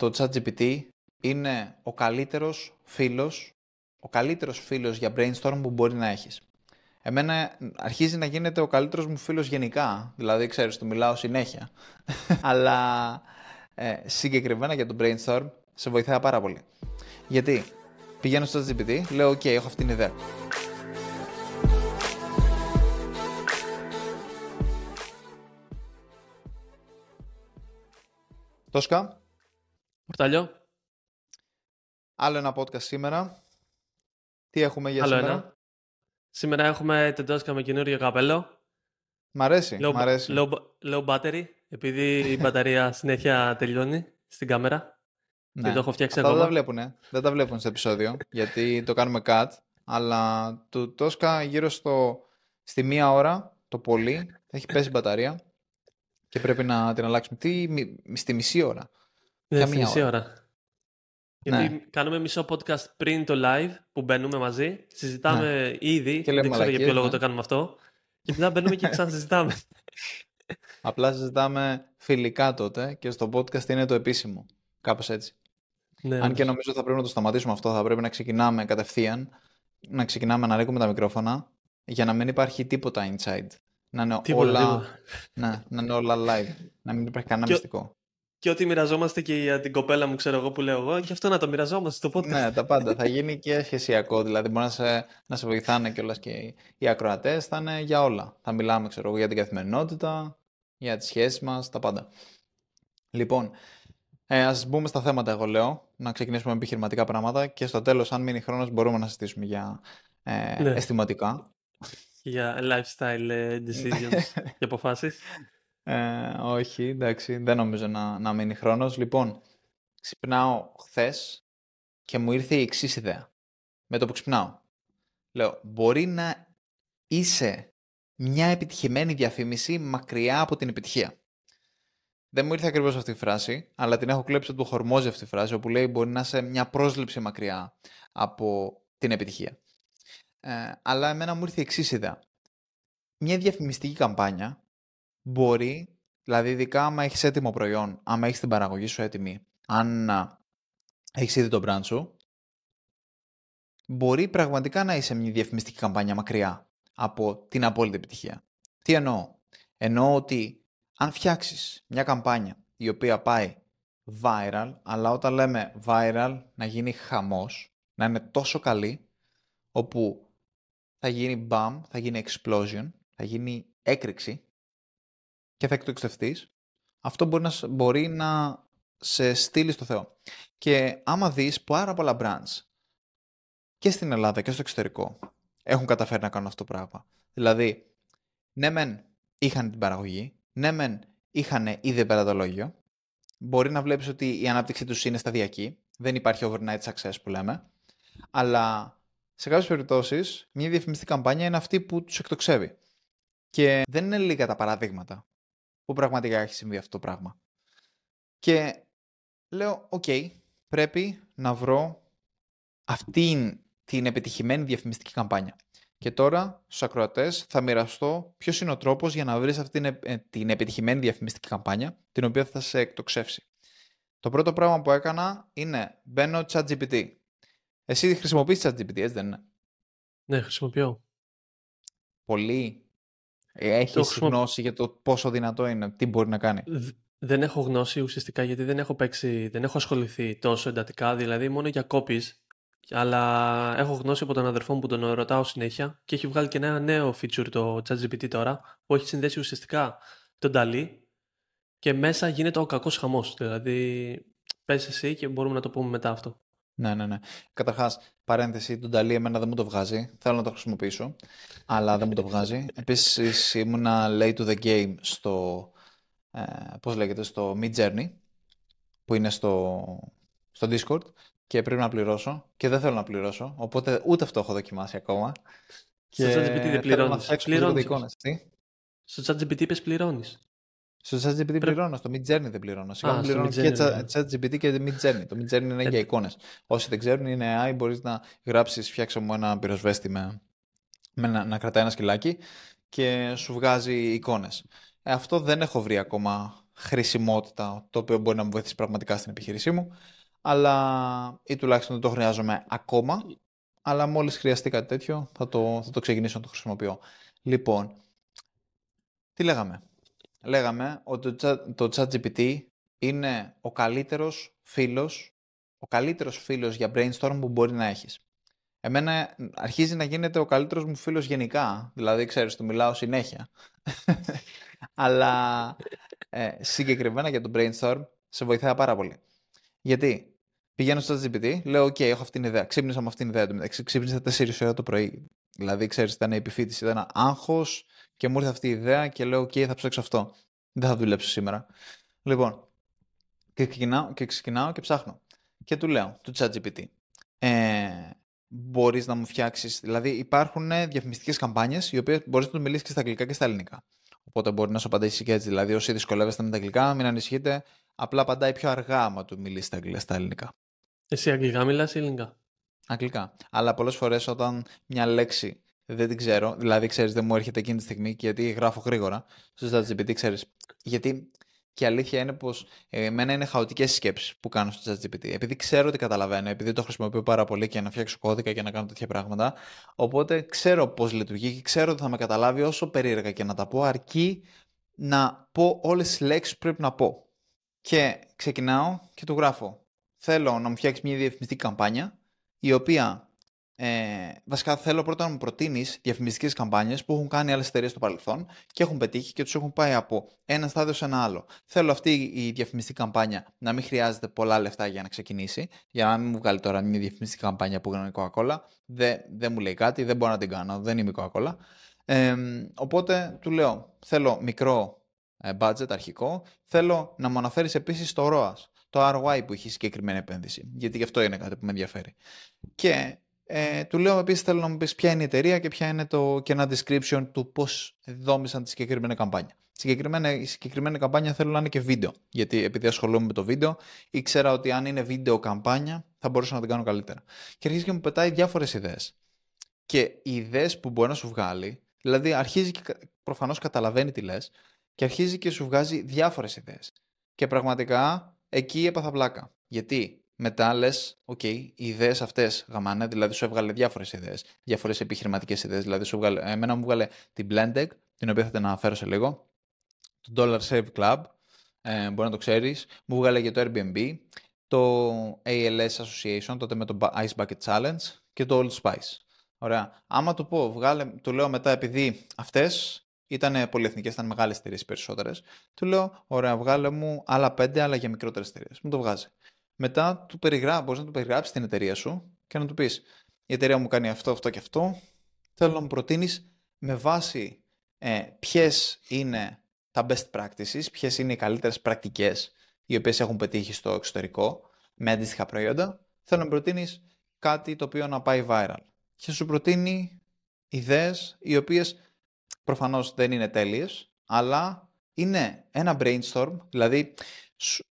το ChatGPT είναι ο καλύτερος φίλος, ο καλύτερος φίλος για brainstorm που μπορεί να έχεις. Εμένα αρχίζει να γίνεται ο καλύτερος μου φίλος γενικά, δηλαδή ξέρεις, του μιλάω συνέχεια. Αλλά ε, συγκεκριμένα για το brainstorm σε βοηθάει πάρα πολύ. Γιατί πηγαίνω στο GPT, λέω ok, έχω αυτήν την ιδέα. Τόσκα. Πορταλιό. Άλλο ένα podcast σήμερα. Τι έχουμε για Άλλο σήμερα; ένα. Σήμερα έχουμε την Τόσκα με καινούριο καπέλο. Μ' αρέσει, Low, μ' αρέσει. low, low battery, επειδή η μπαταρία συνέχεια τελειώνει στην κάμερα. Ναι. Και το έχω φτιάξει Αυτά δεν ακόμα. τα βλέπουν, δεν τα βλέπουν στο επεισόδιο, γιατί το κάνουμε cut, αλλά του Τόσκα γύρω στο, στη μία ώρα, το πολύ, έχει πέσει η μπαταρία και πρέπει να την αλλάξουμε. Τι, μι- στη μισή ώρα. Ναι, για στη μία μισή ώρα. ώρα. Γιατί Ναι. κάνουμε μισό podcast πριν το live που μπαίνουμε μαζί. Συζητάμε ήδη. Ναι. Και λέμε δεν ξέρω για ποιο μαλακίες, λόγο ναι. το κάνουμε αυτό. Και μετά μπαίνουμε και ξανασυζητάμε. Απλά συζητάμε φιλικά τότε και στο podcast είναι το επίσημο. Κάπως έτσι. ναι, Αν και νομίζω θα πρέπει να το σταματήσουμε αυτό, θα πρέπει να ξεκινάμε κατευθείαν, να ξεκινάμε να ανοίγουμε τα μικρόφωνα για να μην υπάρχει τίποτα inside. Να είναι, Τίποτα, όλα, τίποτα. Ναι, να είναι όλα live. Να μην υπάρχει κανένα Και- μυστικό. Και ό,τι μοιραζόμαστε και για την κοπέλα μου, ξέρω εγώ που λέω εγώ, και αυτό να το μοιραζόμαστε στο podcast. Ναι, τα πάντα. θα γίνει και σχεσιακό. Δηλαδή, μπορεί να σε, να σε βοηθάνε κιόλας και οι, οι ακροατές. Θα είναι για όλα. Θα μιλάμε, ξέρω εγώ, για την καθημερινότητα, για τις σχέσεις μας, τα πάντα. Λοιπόν, ε, ας μπούμε στα θέματα, εγώ λέω. Να ξεκινήσουμε με επιχειρηματικά πράγματα και στο τέλος, αν μείνει χρόνος, μπορούμε να συζητήσουμε για ε, Ναι. αισθηματικά. Για lifestyle ε, decisions και αποφάσεις. Ε, όχι, εντάξει, δεν νομίζω να, να μείνει χρόνος. Λοιπόν, ξυπνάω χθες και μου ήρθε η εξής ιδέα. Με το που ξυπνάω. Λέω, μπορεί να είσαι μια επιτυχημένη διαφήμιση μακριά από την επιτυχία. Δεν μου ήρθε ακριβώς αυτή η φράση, αλλά την έχω κλέψει από το χορμόζει αυτή η φράση, όπου λέει μπορεί να είσαι μια πρόσληψη μακριά από την επιτυχία. Ε, αλλά εμένα μου ήρθε η εξής ιδέα. Μια διαφημιστική καμπάνια μπορεί, δηλαδή ειδικά άμα έχεις έτοιμο προϊόν, άμα έχεις την παραγωγή σου έτοιμη, αν α, έχεις ήδη το brand σου, μπορεί πραγματικά να είσαι μια διαφημιστική καμπάνια μακριά από την απόλυτη επιτυχία. Τι εννοώ; Εννοώ ότι αν φτιάξεις μια καμπάνια η οποία πάει viral, αλλά όταν λέμε viral να γίνει χαμός, να είναι τόσο καλή, όπου θα γίνει bam, θα γίνει explosion, θα γίνει έκρηξη και θα εκτοξευτείς, αυτό μπορεί να, σ- μπορεί να σε στείλει στο Θεό. Και άμα δεις πάρα πολλά brands και στην Ελλάδα και στο εξωτερικό έχουν καταφέρει να κάνουν αυτό το πράγμα. Δηλαδή, ναι μεν είχαν την παραγωγή, ναι μεν είχαν ήδη πελατολόγιο, μπορεί να βλέπεις ότι η ανάπτυξή τους είναι σταδιακή, δεν υπάρχει overnight success που λέμε, αλλά σε κάποιες περιπτώσεις μια διαφημιστική καμπάνια είναι αυτή που τους εκτοξεύει. Και δεν είναι λίγα τα παραδείγματα που πραγματικά έχει συμβεί αυτό το πράγμα. Και λέω, οκ, πρέπει να βρω αυτήν την επιτυχημένη διαφημιστική καμπάνια. Και τώρα στους ακροατές θα μοιραστώ ποιος είναι ο τρόπος για να βρεις αυτή την, ε, την επιτυχημένη διαφημιστική καμπάνια την οποία θα σε εκτοξεύσει. Το πρώτο πράγμα που έκανα είναι μπαίνω ChatGPT. Εσύ χρησιμοποιείς ChatGPT, έτσι δεν είναι; ναι, χρησιμοποιώ. Πολύ. Ε, Έχεις χρησιμο- γνώση για το πόσο δυνατό είναι, τι μπορεί να κάνει. Δ- Δεν έχω γνώση ουσιαστικά γιατί δεν έχω παίξει, δεν έχω ασχοληθεί τόσο εντατικά, δηλαδή μόνο για copies. Αλλά έχω γνώση από τον αδερφό μου που τον ρωτάω συνέχεια και έχει βγάλει και ένα νέο feature το ChatGPT τώρα που έχει συνδέσει ουσιαστικά τον Dali και μέσα γίνεται ο κακός χαμός. Δηλαδή πες εσύ και μπορούμε να το πούμε μετά αυτό. Ναι, ναι, ναι. Καταρχάς, παρένθεση, τον Νταλή εμένα δεν μου το βγάζει. Θέλω να το χρησιμοποιήσω, αλλά δεν μου το βγάζει. Επίσης, ήμουνα late to the game στο. Ε, πώς λέγεται, στο Mid Journey, που είναι στο, στο Discord και πρέπει να πληρώσω και δεν θέλω να πληρώσω, οπότε ούτε αυτό έχω δοκιμάσει ακόμα. Στο ChatGPT δεν θέλω να πληρώνεις. φτιάξω Πληρώνεις. οπωσδήποτε εικόνες. Τι; Στο ChatGPT είπες πληρώνεις. Στο ChatGPT πληρώνω, στο Mid Journey δεν πληρώνω. Σιγά Α, μην στο πληρώνω Midjourney, και ναι. Chat- ChatGPT και Mid Journey. Το Mid Journey είναι Ε, για εικόνες. Όσοι δεν ξέρουν, είναι AI, μπορείς να γράψεις, φτιάξε μου ένα πυροσβέστη με, με να, να κρατάει ένα σκυλάκι και σου βγάζει εικόνες. Ε, αυτό δεν έχω βρει ακόμα χρησιμότητα το οποίο μπορεί να μου βοηθήσει πραγματικά στην επιχείρησή μου αλλά ή τουλάχιστον δεν το χρειάζομαι ακόμα αλλά μόλις χρειαστεί κάτι τέτοιο θα το, θα το ξεκινήσω να το χρησιμοποιώ. Λοιπόν, τι λέγαμε; Λέγαμε ότι το ChatGPT είναι ο καλύτερος φίλος, ο καλύτερος φίλος για brainstorm που μπορεί να έχεις. Εμένα αρχίζει να γίνεται ο καλύτερος μου φίλος γενικά, δηλαδή ξέρεις, του μιλάω συνέχεια. Αλλά ε, συγκεκριμένα για το brainstorm σε βοηθάει πάρα πολύ. Γιατί πηγαίνω στο GPT, λέω: OK, έχω αυτήν την ιδέα. Ξύπνησα με αυτήν την ιδέα. Ξύπνησα 4 ώρα το πρωί. Δηλαδή, ξέρεις, ήταν επιφύτηση, ήταν άγχος και μου ήρθε αυτή η ιδέα και λέω: OK, θα ψάξω αυτό. Δεν θα δουλέψω σήμερα. Λοιπόν, και ξεκινάω και, ξεκινάω και ψάχνω. Και του λέω, του ChatGPT, ε, μπορείς να μου φτιάξεις, δηλαδή υπάρχουν διαφημιστικές καμπάνιες οι οποίες μπορείς να τους μιλήσεις και στα αγγλικά και στα ελληνικά. Οπότε μπορεί να σου απαντήσει και έτσι. Δηλαδή, όσοι δυσκολεύεστε με τα αγγλικά, μην ανησυχείτε. Απλά απαντάει πιο αργά άμα του μιλήσεις στα, αγγλικά, στα ελληνικά. Εσύ αγγλικά μιλάς ή ελληνικά; Αγγλικά. Αλλά πολλές φορές όταν μια λέξη δεν την ξέρω, δηλαδή ξέρεις, δεν μου έρχεται εκείνη τη στιγμή γιατί γράφω γρήγορα στο ChatGPT, ξέρεις. Γιατί και η αλήθεια είναι πως ε, εμένα είναι χαοτικές σκέψεις που κάνω στο ChatGPT. Επειδή ξέρω ότι καταλαβαίνω, επειδή το χρησιμοποιώ πάρα πολύ και να φτιάξω κώδικα και να κάνω τέτοια πράγματα. Οπότε ξέρω πώς λειτουργεί και ξέρω ότι θα με καταλάβει όσο περίεργα και να τα πω, αρκεί να πω όλες τις λέξεις που πρέπει να πω. Και ξεκινάω και του γράφω. Θέλω να μου φτιάξεις μια διαφημιστική καμπάνια η οποία ε, βασικά θέλω πρώτα να μου προτείνεις διαφημιστικέ καμπάνιες που έχουν κάνει άλλες εταιρείες στο παρελθόν και έχουν πετύχει και τους έχουν πάει από ένα στάδιο σε ένα άλλο. Θέλω αυτή η διαφημιστική καμπάνια να μην χρειάζεται πολλά λεφτά για να ξεκινήσει, για να μην μου βγάλει τώρα μια διαφημιστική καμπάνια που είναι η Coca-Cola. Δεν, δεν μου λέει κάτι, δεν μπορώ να την κάνω, δεν είμαι η Coca-Cola. Ε, οπότε του λέω, θέλω μικρό ε, budget αρχικό, θέλω να μου αναφέρεις επίσης το ROAS, το ROI που έχει συγκεκριμένη επένδυση, γιατί γι' αυτό είναι κάτι που με ενδιαφέρει. Και ε, του λέω επίσης θέλω να μου πεις ποια είναι η εταιρεία και ποια είναι το, και ένα description του πώς δόμησαν τη συγκεκριμένη καμπάνια. Συγκεκριμένα, η συγκεκριμένη καμπάνια θέλω να είναι και βίντεο. Γιατί επειδή ασχολούμαι με το βίντεο, ήξερα ότι αν είναι βίντεο καμπάνια θα μπορούσα να την κάνω καλύτερα. Και αρχίζει και μου πετάει διάφορες ιδέες. Και οι ιδέες που μπορεί να σου βγάλει, δηλαδή αρχίζει και προφανώς καταλαβαίνει τι λες, και αρχίζει και σου βγάζει διάφορες ιδέες. Και πραγματικά εκεί έπαθα πλάκα. Γιατί μετά λες, OK, οι ιδέες αυτές γαμάνε, δηλαδή σου έβγαλε διάφορες έβγαλε διάφορες επιχειρηματικές ιδέες. Δηλαδή, σου έβγαλε, εμένα μου βγάλε την Blendeg, την οποία θα την αναφέρω σε λίγο, το Dollar Save Club, ε, μπορεί να το ξέρεις, μου βγάλε για το Airbnb, το ALS Association, τότε με το Ice Bucket Challenge και το Old Spice. Ωραία. Άμα του πω, βγάλε, του λέω μετά, επειδή αυτές ήταν πολυεθνικές, ήταν μεγάλες εταιρείες περισσότερες, του λέω, ωραία, βγάλε μου άλλα πέντε, αλλά για μικρότερες εταιρείες. Μου το βγάζει μετά του περιγρά... μπορείς να του περιγράψεις την εταιρεία σου και να του πεις η εταιρεία μου κάνει αυτό, αυτό και αυτό. Θέλω να μου προτείνεις με βάση ε, ποιες είναι τα best practices, ποιες είναι οι καλύτερες πρακτικές οι οποίες έχουν πετύχει στο εξωτερικό με αντίστοιχα προϊόντα. Θέλω να μου προτείνεις κάτι το οποίο να πάει viral. Και σου προτείνει ιδέες οι οποίες προφανώς δεν είναι τέλειες, αλλά είναι ένα brainstorm, δηλαδή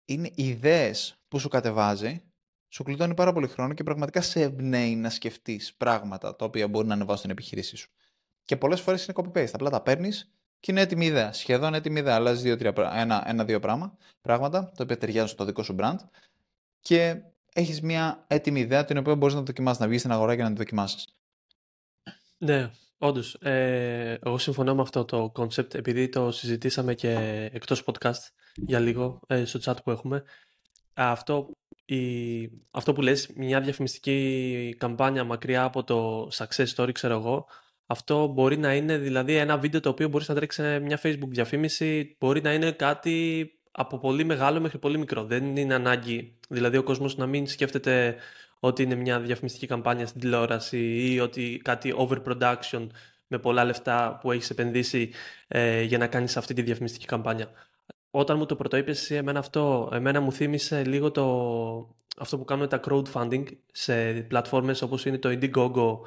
είναι ιδέες που σου κατεβάζει, σου κλειδώνει πάρα πολύ χρόνο και πραγματικά σε εμπνέει να σκεφτείς πράγματα τα οποία μπορεί να ανεβάσουν την επιχείρησή σου. Και πολλές φορές είναι copy-paste. Απλά τα παίρνεις και είναι έτοιμη ιδέα. Σχεδόν έτοιμη ιδέα. Αλλάζεις ένα-δύο πράγμα, πράγματα τα οποία ταιριάζουν στο δικό σου brand και έχεις μια έτοιμη ιδέα την οποία μπορείς να δοκιμάσεις, να βγεις στην αγορά και να τη δοκιμάσεις. Ναι, όντως. Ε, εγώ συμφωνώ με αυτό το concept επειδή το συζητήσαμε και εκτός podcast για λίγο ε, στο chat που έχουμε αυτό, η, αυτό που λες, μια διαφημιστική καμπάνια μακριά από το success story, ξέρω εγώ, αυτό μπορεί να είναι δηλαδή ένα βίντεο το οποίο μπορεί να τρέξει σε μια facebook διαφήμιση, μπορεί να είναι κάτι από πολύ μεγάλο μέχρι πολύ μικρό. Δεν είναι ανάγκη, δηλαδή ο κόσμος να μην σκέφτεται ότι είναι μια διαφημιστική καμπάνια στην τηλεόραση ή ότι κάτι overproduction με πολλά λεφτά που έχεις επενδύσει ε, για να κάνεις αυτή τη διαφημιστική καμπάνια. Όταν μου το πρωτοείπες εσύ, εμένα αυτό, εμένα μου θύμισε λίγο το, αυτό που κάνουμε τα crowdfunding σε πλατφόρμες όπως είναι το Indiegogo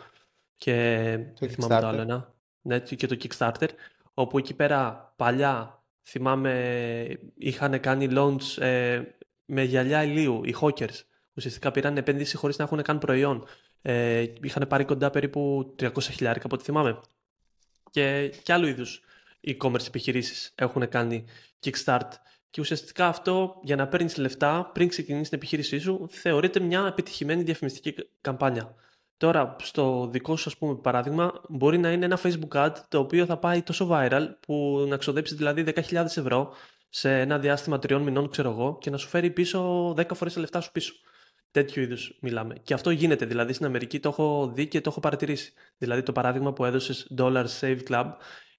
και το θυμάμαι το άλλο ένα, ναι, και το Kickstarter, όπου εκεί πέρα παλιά θυμάμαι είχαν κάνει launch ε, με γυαλιά ηλίου, οι hawkers. Ουσιαστικά πήραν επένδυση χωρίς να έχουν καν προϊόν. Ε, είχαν πάρει κοντά περίπου 300 χιλιάρικα από ό,τι θυμάμαι. Και, και άλλου είδους e-commerce επιχειρήσεις έχουν κάνει kickstart Και ουσιαστικά αυτό για να παίρνεις λεφτά πριν ξεκινήσεις την επιχείρησή σου θεωρείται μια επιτυχημένη διαφημιστική καμπάνια. Τώρα, στο δικό σου ας πούμε, παράδειγμα, μπορεί να είναι ένα Facebook ad το οποίο θα πάει τόσο viral που να ξοδέψει δηλαδή 10.000 ευρώ σε ένα διάστημα τριών μηνών, ξέρω εγώ, και να σου φέρει πίσω 10 φορές τα λεφτά σου πίσω. Τέτοιου είδους μιλάμε. Και αυτό γίνεται. Δηλαδή στην Αμερική το έχω δει και το έχω παρατηρήσει. Δηλαδή το παράδειγμα που έδωσες Dollar Save Club,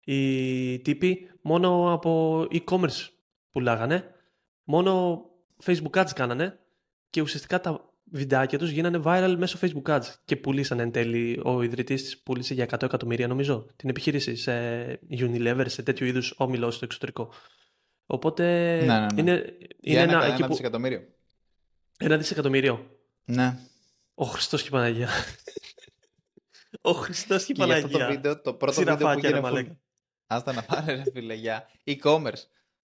οι τύποι μόνο από e-commerce πουλάγανε, μόνο Facebook ads κάνανε και ουσιαστικά τα βιντεάκια τους γίνανε viral μέσω Facebook ads και πουλήσαν εν τέλει. Ο ιδρυτής της πούλησε για 100 εκατομμύρια, νομίζω, την επιχείρηση σε Unilever, σε τέτοιου είδους όμιλο στο εξωτερικό. Οπότε Ναι, ναι, ναι. είναι, είναι ένα, ένα, ένα, εκεί ένα που- δισεκατομμύριο. Ένα δισεκατομμύριο. Ναι. Ο Χριστός και η Παναγία. Ο Χριστός και η Και για αυτό Παναγία. το βίντεο, το πρώτο βίντεο που Ξηραφάκια, ρε έγινε full- μαλάκα. Άστα να πάρε ρε φίλε για e-commerce.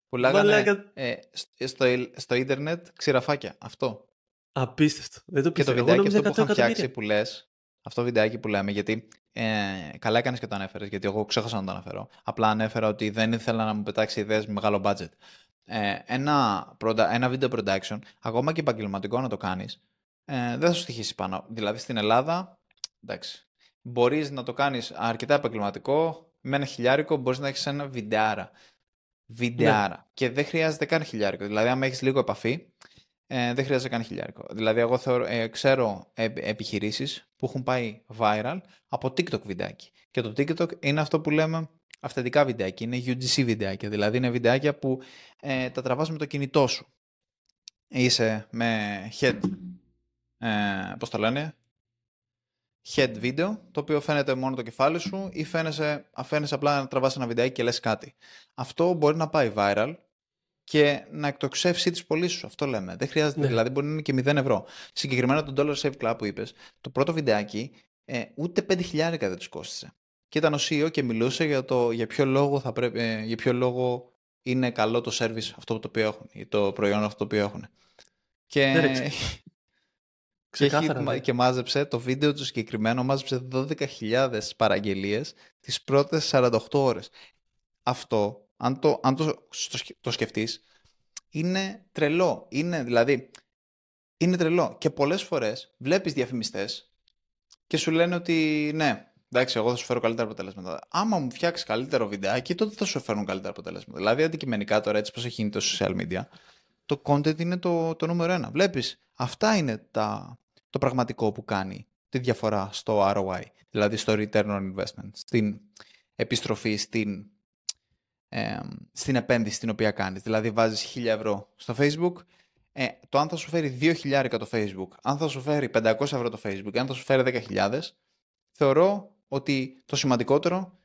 Πουλάγανε Μαλάκα. ε, στο, στο, στο ίντερνετ ξηραφάκια. Αυτό. Απίστευτο. Δεν το Και το πιστεύω. Εγώ βιντεάκι νόμιζα αυτό που 100 είχαν φτιάξει εκατομμύρια. που λες, αυτό το βιντεάκι που λέμε, γιατί ε, καλά έκανες και το ανέφερες, γιατί εγώ ξέχασα να το αναφέρω. Απλά ανέφερα ότι δεν ήθελα να μου πετάξει ιδέες με μεγάλο budget. Ε, ένα, proda- ένα video production, ακόμα και επαγγελματικό να το κάνεις, ε, δεν θα σου στοιχήσει πάνω. Δηλαδή στην Ελλάδα, εντάξει, μπορείς να το κάνεις αρκετά επαγγελματικό, με ένα χιλιάρικο μπορείς να έχεις ένα βιντεάρα. Βιντεάρα. Και δεν χρειάζεται καν χιλιάρικο. Δηλαδή, άμα έχεις λίγο επαφή, ε, δεν χρειάζεται καν χιλιάρικο. Δηλαδή, εγώ θεωρώ, ε, ξέρω ε, επιχειρήσεις που έχουν πάει viral από TikTok βιντεάκι. Και το TikTok είναι αυτό που λέμε αυθεντικά βιντεάκι. Είναι UGC βιντεάκια. Δηλαδή, είναι βιντεάκια που ε, τα τραβάς με το κινητό σου. Είσαι με head. Ε, πώς το λένε, head video, το οποίο φαίνεται μόνο το κεφάλι σου ή φαίνεσαι, αφαίνεσαι απλά να τραβάς ένα βιντεάκι και λες κάτι. Αυτό μπορεί να πάει viral και να εκτοξεύσει τις πωλήσεις σου. Αυτό λέμε. Δεν χρειάζεται, Ναι. δηλαδή μπορεί να είναι και 0 ευρώ. Συγκεκριμένα το Dollar Save Club που είπες, το πρώτο βιντεάκι ε, ούτε 5.000 δεν τους κόστησε. Και ήταν ο CEO και μιλούσε για, το, για, ποιο λόγο θα πρέπει, ε, για ποιο λόγο είναι καλό το service αυτό το οποίο έχουν ή το προϊόν αυτό το οποίο έχουν. Και, Ναι, ρε, ξε- και, έχει- Ξεκάθαρα, ναι. και μάζεψε το βίντεο του συγκεκριμένο, μάζεψε 12.000 παραγγελίες τις πρώτες 48 ώρες. Αυτό, αν το, αν το, στο σκε- το σκεφτείς, είναι τρελό. Είναι, δηλαδή, είναι τρελό. Και πολλές φορές βλέπεις διαφημιστές και σου λένε ότι ναι, εντάξει, εγώ θα σου φέρω καλύτερα αποτελέσματα. Άμα μου φτιάξεις καλύτερο βιντεάκι, τότε θα σου φέρουν καλύτερα αποτελέσματα. Δηλαδή, αντικειμενικά τώρα, έτσι πως έχει γίνει το social media, το content είναι το, το νούμερο ένα. Βλέπεις, αυτά είναι τα, το πραγματικό που κάνει τη διαφορά στο ROI, δηλαδή στο return on investment, στην επιστροφή, στην, ε, στην επένδυση την οποία κάνεις. Δηλαδή βάζεις 1000 ευρώ στο Facebook, ε, το αν θα σου φέρει 2.000 το Facebook, αν θα σου φέρει 500 ευρώ το Facebook, αν θα σου φέρει 10.000, θεωρώ ότι το σημαντικότερο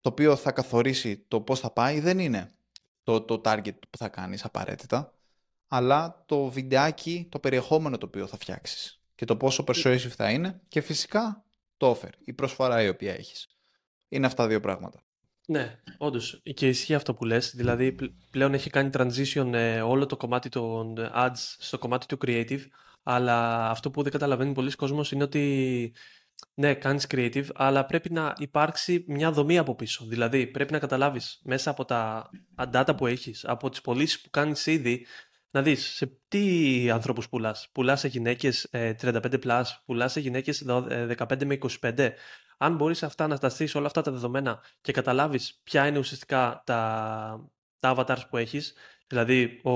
το οποίο θα καθορίσει το πώς θα πάει δεν είναι το, το target που θα κάνεις απαραίτητα, αλλά το βιντεάκι, το περιεχόμενο το οποίο θα φτιάξεις και το πόσο persuasive θα είναι και φυσικά το offer, η προσφορά η οποία έχεις. Είναι αυτά δύο πράγματα. Ναι, όντως. Και ισχύει αυτό που λες. Δηλαδή, πλ- πλέον έχει κάνει transition ε, όλο το κομμάτι των ads στο κομμάτι του creative. Αλλά αυτό που δεν καταλαβαίνει πολλοί κόσμος είναι ότι ναι, κάνεις creative, αλλά πρέπει να υπάρξει μια δομή από πίσω. Δηλαδή, πρέπει να καταλάβεις μέσα από τα data που έχεις, από τις πωλήσεις που κάνεις ήδη, να δεις σε τι ανθρώπους πουλάς. Πουλάς σε γυναίκες ε, 35+, plus, πουλάς σε γυναίκες δο- ε, 15 με 25. Αν μπορείς αυτά να τα στήσεις όλα αυτά τα δεδομένα και καταλάβεις ποια είναι ουσιαστικά τα, τα avatars που έχεις, δηλαδή ο...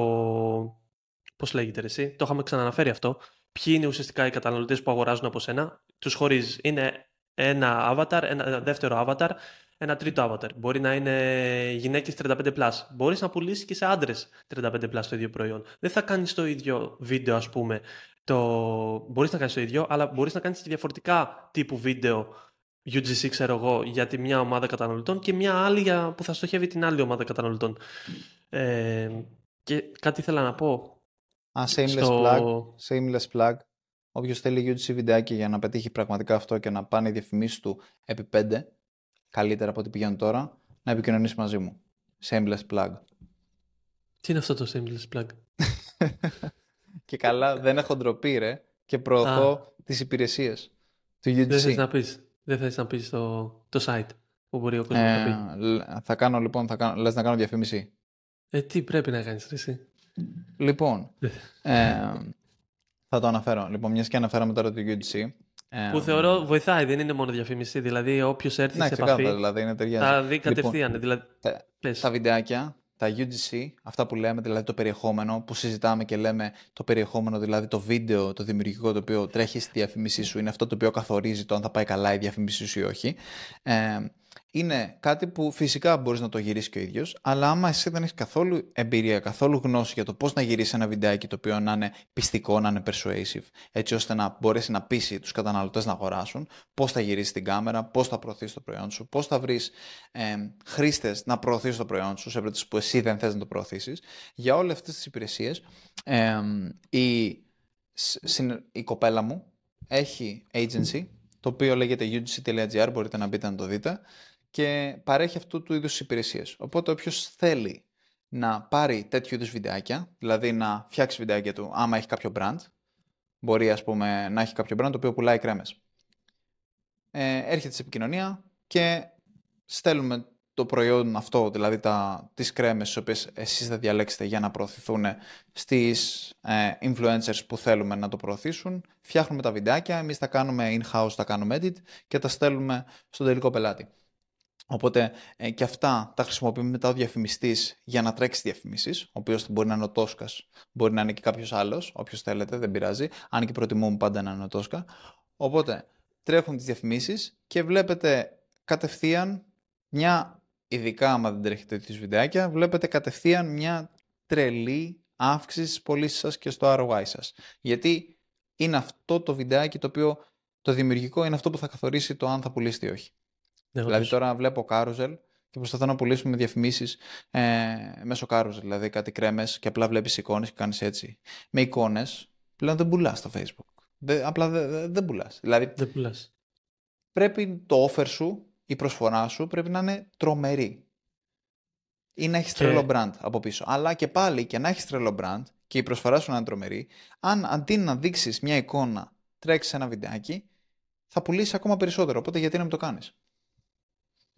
πώς λέγεται ρε εσύ, το είχαμε ξαναναφέρει αυτό, ποιοι είναι ουσιαστικά οι καταναλωτές που αγοράζουν από σένα, τους χωρίζεις. Είναι ένα avatar, ένα δεύτερο avatar, ένα τρίτο avatar. Μπορεί να είναι γυναίκες 35+. Plus. Μπορείς να πουλήσεις και σε άντρες 35+, plus το ίδιο προϊόν. Δεν θα κάνεις το ίδιο βίντεο, ας πούμε. Το... Μπορείς να κάνεις το ίδιο, αλλά μπορείς να κάνεις και διαφορετικά τύπου βίντεο UGC, ξέρω εγώ, για τη μια ομάδα καταναλωτών και μια άλλη για... που θα στοχεύει την άλλη ομάδα καταναλωτών. Ε, και κάτι ήθελα να πω. Α, shameless Στο- plug. Shameless plug. Όποιος θέλει UGC βιντεάκι για να πετύχει πραγματικά αυτό και να πάνε οι διαφημίσεις του επί 5, καλύτερα από ό,τι πηγαίνουν τώρα, να επικοινωνήσει μαζί μου. Shameless plug. Τι είναι αυτό το shameless plug; και καλά, δεν έχω ντροπή, ρε, και προωθώ τις υπηρεσίες του UGC. Δεν θες να πεις, δεν θες να πεις το, το site που μπορεί ο κόσμος να πει; Ε, λ- θα κάνω λοιπόν, θα κάνω, λες να κάνω διαφήμιση. Ε, τι πρέπει να κάνεις εσύ; Λοιπόν, ε, θα το αναφέρω. Λοιπόν, μιας και αναφέραμε τώρα το UGC. Ε, Που θεωρώ βοηθάει, δεν είναι μόνο διαφήμιση. Δηλαδή, όποιος έρθει ναι, σε επαφή ξεκάθαρα, δηλαδή είναι ταιριάζει. θα δει κατευθείαν. Λοιπόν, δηλαδή, τα, πες. τα βιντεάκια, τα UGC, αυτά που λέμε, δηλαδή το περιεχόμενο, που συζητάμε και λέμε το περιεχόμενο, δηλαδή το βίντεο, το δημιουργικό το οποίο τρέχει στη διαφήμισή σου, είναι αυτό το οποίο καθορίζει το αν θα πάει καλά η διαφήμισή σου ή όχι. Ε, είναι κάτι που φυσικά μπορείς να το γυρίσεις και ο ίδιος, αλλά άμα εσύ δεν έχεις καθόλου εμπειρία, καθόλου γνώση για το πώς να γυρίσεις ένα βιντεάκι το οποίο να είναι πιστικό, να είναι persuasive, έτσι ώστε να μπορέσει να πείσει τους καταναλωτές να αγοράσουν, πώς θα γυρίσεις την κάμερα, πώς θα προωθήσεις το προϊόν σου, πώς θα βρεις ε, χρήστες να προωθήσεις το προϊόν σου σε περίπτωση που εσύ δεν θες να το προωθήσεις. Για όλες αυτές τις υπηρεσίες, ε, η, η κοπέλα μου έχει agency το οποίο λέγεται ugc.gr, μπορείτε να μπείτε να το δείτε και παρέχει αυτού του είδους υπηρεσίες. Οπότε όποιος θέλει να πάρει τέτοιου είδους βιντεάκια, δηλαδή να φτιάξει βιντεάκια του άμα έχει κάποιο brand, μπορεί ας πούμε να έχει κάποιο brand το οποίο πουλάει κρέμες. Ε, έρχεται σε επικοινωνία και στέλνουμε το προϊόν αυτό, δηλαδή τα, τις κρέμες τις οποίες εσείς θα διαλέξετε για να προωθηθούν στις ε, influencers που θέλουμε να το προωθήσουν. Φτιάχνουμε τα βιντεάκια, εμείς τα κάνουμε in-house, τα κάνουμε edit και τα στέλνουμε στον τελικό πελάτη. Οπότε ε, και αυτά τα χρησιμοποιούμε μετά ο διαφημιστής για να τρέξει διαφημίσεις, ο οποίος μπορεί να είναι ο Τόσκας, μπορεί να είναι και κάποιος άλλος, όποιος θέλετε, δεν πειράζει. Αν και προτιμούμε πάντα να είναι ο Τόσκα. Οπότε τρέχουν τις διαφημίσεις και βλέπετε κατευθείαν μια, ειδικά άμα δεν τρέχετε τέτοιους βιντεάκια, βλέπετε κατευθείαν μια τρελή αύξηση στις πωλήσεις σας και στο ROI σας. Γιατί είναι αυτό το βιντεάκι το οποίο το δημιουργικό είναι αυτό που θα καθορίσει το αν θα πουλήσει ή όχι. Ναι, δηλαδή τώρα βλέπω Carousel και προσπαθώ να πουλήσουμε διαφημίσεις ε, μέσω Carousel. Δηλαδή κάτι κρέμες και απλά βλέπεις εικόνες και κάνεις έτσι. Με εικόνες πλέον δεν πουλάς στο Facebook. Δεν, απλά δεν δε, πουλάς. Δηλαδή δεν πουλάς. πρέπει το offer σου, η προσφορά σου πρέπει να είναι τρομερή. Ή να έχεις και... τρελό brand από πίσω. Αλλά και πάλι και να έχεις τρελό brand και η προσφορά σου να είναι τρομερή, αν αντί να δείξεις μια εικόνα, τρέξεις ένα βιντεάκι, θα πουλήσεις ακόμα περισσότερο. Οπότε γιατί να μην το κάνεις;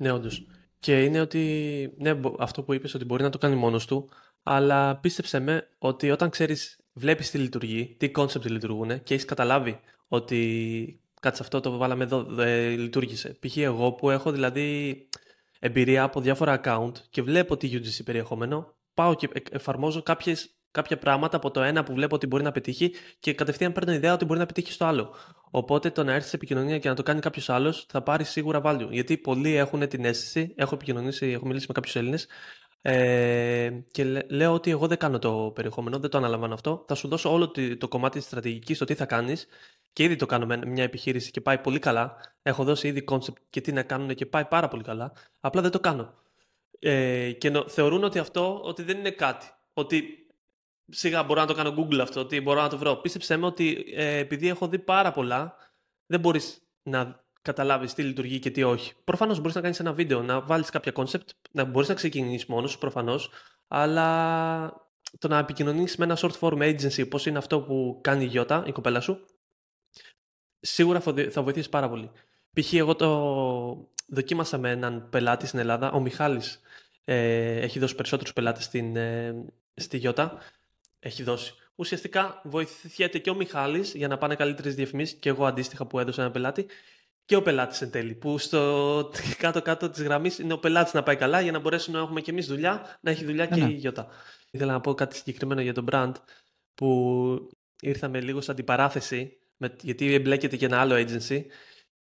Ναι, όντως. Και είναι ότι, ναι, αυτό που είπες ότι μπορεί να το κάνει μόνος του, αλλά πίστεψε με ότι όταν ξέρεις, βλέπεις τι λειτουργεί, τι concept λειτουργούν και έχεις καταλάβει ότι κάτσε αυτό το βάλαμε εδώ, δεν λειτουργήσε. Π.χ. εγώ που έχω δηλαδή εμπειρία από διάφορα account και βλέπω τι UGC περιεχόμενο, πάω και εφαρμόζω κάποιες, κάποια πράγματα από το ένα που βλέπω ότι μπορεί να πετύχει και κατευθείαν παίρνω ιδέα ότι μπορεί να πετύχει στο άλλο. Οπότε το να έρθει σε επικοινωνία και να το κάνει κάποιος άλλος θα πάρει σίγουρα value. Γιατί πολλοί έχουν την αίσθηση, έχω επικοινωνήσει, έχω μιλήσει με κάποιους Έλληνες ε, και λέω ότι εγώ δεν κάνω το περιεχόμενο, δεν το αναλαμβάνω αυτό. Θα σου δώσω όλο το κομμάτι της στρατηγικής, το τι θα κάνεις. Και ήδη το κάνω με μια επιχείρηση και πάει πολύ καλά. Έχω δώσει ήδη concept και τι να κάνουν και πάει πάρα πολύ καλά. Απλά δεν το κάνω. Ε, και νο, θεωρούν ότι αυτό ότι δεν είναι κάτι. Ότι σιγά μπορώ να το κάνω Google αυτό, ότι μπορώ να το βρω. Πίστεψέ με ότι ε, επειδή έχω δει πάρα πολλά, δεν μπορείς να καταλάβεις τι λειτουργεί και τι όχι. Προφανώς μπορείς να κάνεις ένα βίντεο, να βάλεις κάποια concept, να μπορείς να ξεκινήσεις μόνος σου προφανώς, αλλά το να επικοινωνήσει με ένα short form agency, όπως είναι αυτό που κάνει η Γιώτα, η κοπέλα σου, σίγουρα θα βοηθήσει πάρα πολύ. Π.χ. εγώ το δοκίμασα με έναν πελάτη στην Ελλάδα, ο Μιχάλης ε, έχει δώσει περισσότερους πελάτες στην, ε, στη Γιώτα έχει δώσει. Ουσιαστικά βοηθιέται και ο Μιχάλης για να πάνε καλύτερες διαφημίσεις και εγώ αντίστοιχα που έδωσα ένα πελάτη και ο πελάτης εν τέλει. Που στο κάτω-κάτω της γραμμής είναι ο πελάτης να πάει καλά για να μπορέσουμε να έχουμε και εμείς δουλειά, να έχει δουλειά και ναι. η Γιώτα. Ήθελα να πω κάτι συγκεκριμένο για τον brand που ήρθαμε λίγο σαν την παράθεση γιατί εμπλέκεται και ένα άλλο agency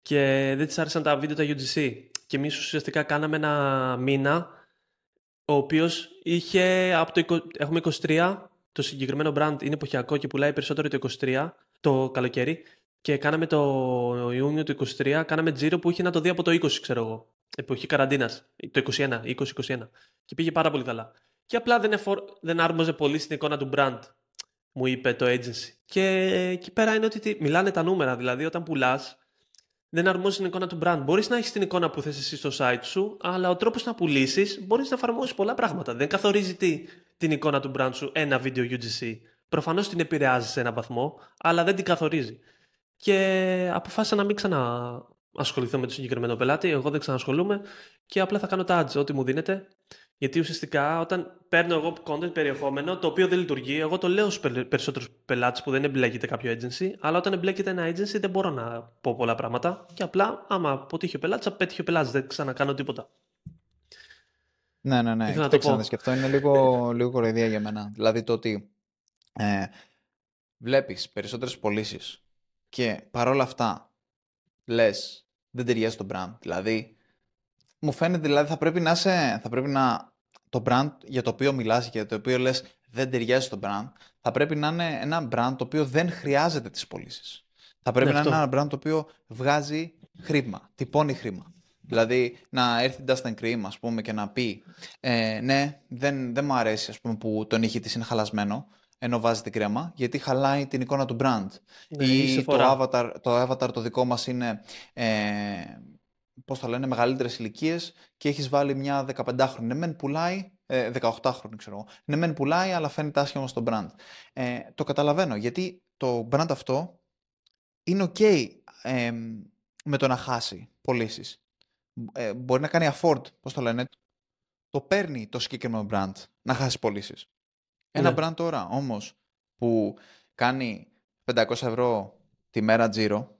και δεν της άρεσαν τα βίντεο τα UGC. Και εμείς ουσιαστικά κάναμε ένα μήνα ο οποίος είχε από το. Έχουμε 23 το συγκεκριμένο brand είναι εποχιακό και πουλάει περισσότερο το 23 το καλοκαίρι και κάναμε το Ιούνιο του 23, κάναμε τζίρο που είχε να το δει από το 20, ξέρω εγώ. Εποχή καραντίνας, το 21, 20-21. Και πήγε πάρα πολύ καλά. Και απλά δεν, εφορ... δεν άρμοζε πολύ στην εικόνα του brand, μου είπε το agency. Και εκεί πέρα είναι ότι μιλάνε τα νούμερα. Δηλαδή, όταν πουλάς, δεν αρμόζει την εικόνα του brand. Μπορείς να έχεις την εικόνα που θες εσύ στο site σου, αλλά ο τρόπος να πουλήσεις μπορείς να εφαρμόσεις πολλά πράγματα. Δεν καθορίζει τι, την εικόνα του brand σου ένα βίντεο UGC. Προφανώς την επηρεάζει σε έναν βαθμό, αλλά δεν την καθορίζει. Και αποφάσισα να μην ξαναασχοληθώ με το συγκεκριμένο πελάτη. Εγώ δεν ξανασχολούμαι και απλά θα κάνω τα ads ό,τι μου δίνεται. Γιατί ουσιαστικά όταν παίρνω εγώ content περιεχόμενο το οποίο δεν λειτουργεί, εγώ το λέω στους περισσότερους πελάτες που δεν εμπλέκεται κάποιο agency, αλλά όταν εμπλέκεται ένα agency δεν μπορώ να πω πολλά πράγματα. Και απλά, άμα αποτύχει ο πελάτης, απέτυχε ο πελάτης, δεν ξανακάνω τίποτα. Ναι, ναι, ναι. Κοιτάξτε να αυτό είναι λίγο, λίγο κοροϊδία για μένα. Δηλαδή το ότι ε, βλέπεις περισσότερες πωλήσεις και παρόλα αυτά λες δεν ταιριάζει το brand. Δηλαδή, μου φαίνεται δηλαδή θα πρέπει να είσαι, θα πρέπει να το brand για το οποίο μιλάς και για το οποίο λες δεν ταιριάζει στο brand, θα πρέπει να είναι ένα brand το οποίο δεν χρειάζεται τις πωλήσεις. Θα πρέπει ναι, να είναι ένα brand το οποίο βγάζει χρήμα, τυπώνει χρήμα. Δηλαδή να έρθει η Dustin Cream ας πούμε και να πει ε, ναι δεν, δεν μου αρέσει ας πούμε, που το νύχι της είναι χαλασμένο ενώ βάζει την κρέμα γιατί χαλάει την εικόνα του brand. Ναι, ή το avatar, το avatar το δικό μας είναι ε, πώς θα λένε μεγαλύτερες ηλικίες και έχεις βάλει μια 15χρονη ναι μεν πουλάει ε, 18χρονη ξέρω εγώ. Ναι μεν πουλάει αλλά φαίνεται άσχημα στο brand. Ε, το καταλαβαίνω γιατί το brand αυτό είναι ok ε, με το να χάσει πωλήσεις ε, μπορεί να κάνει afford, πώς το λένε, το παίρνει το συγκεκριμένο brand να χάσει πωλήσεις. Ένα ναι. brand τώρα όμως που κάνει 500 ευρώ τη μέρα τζίρο.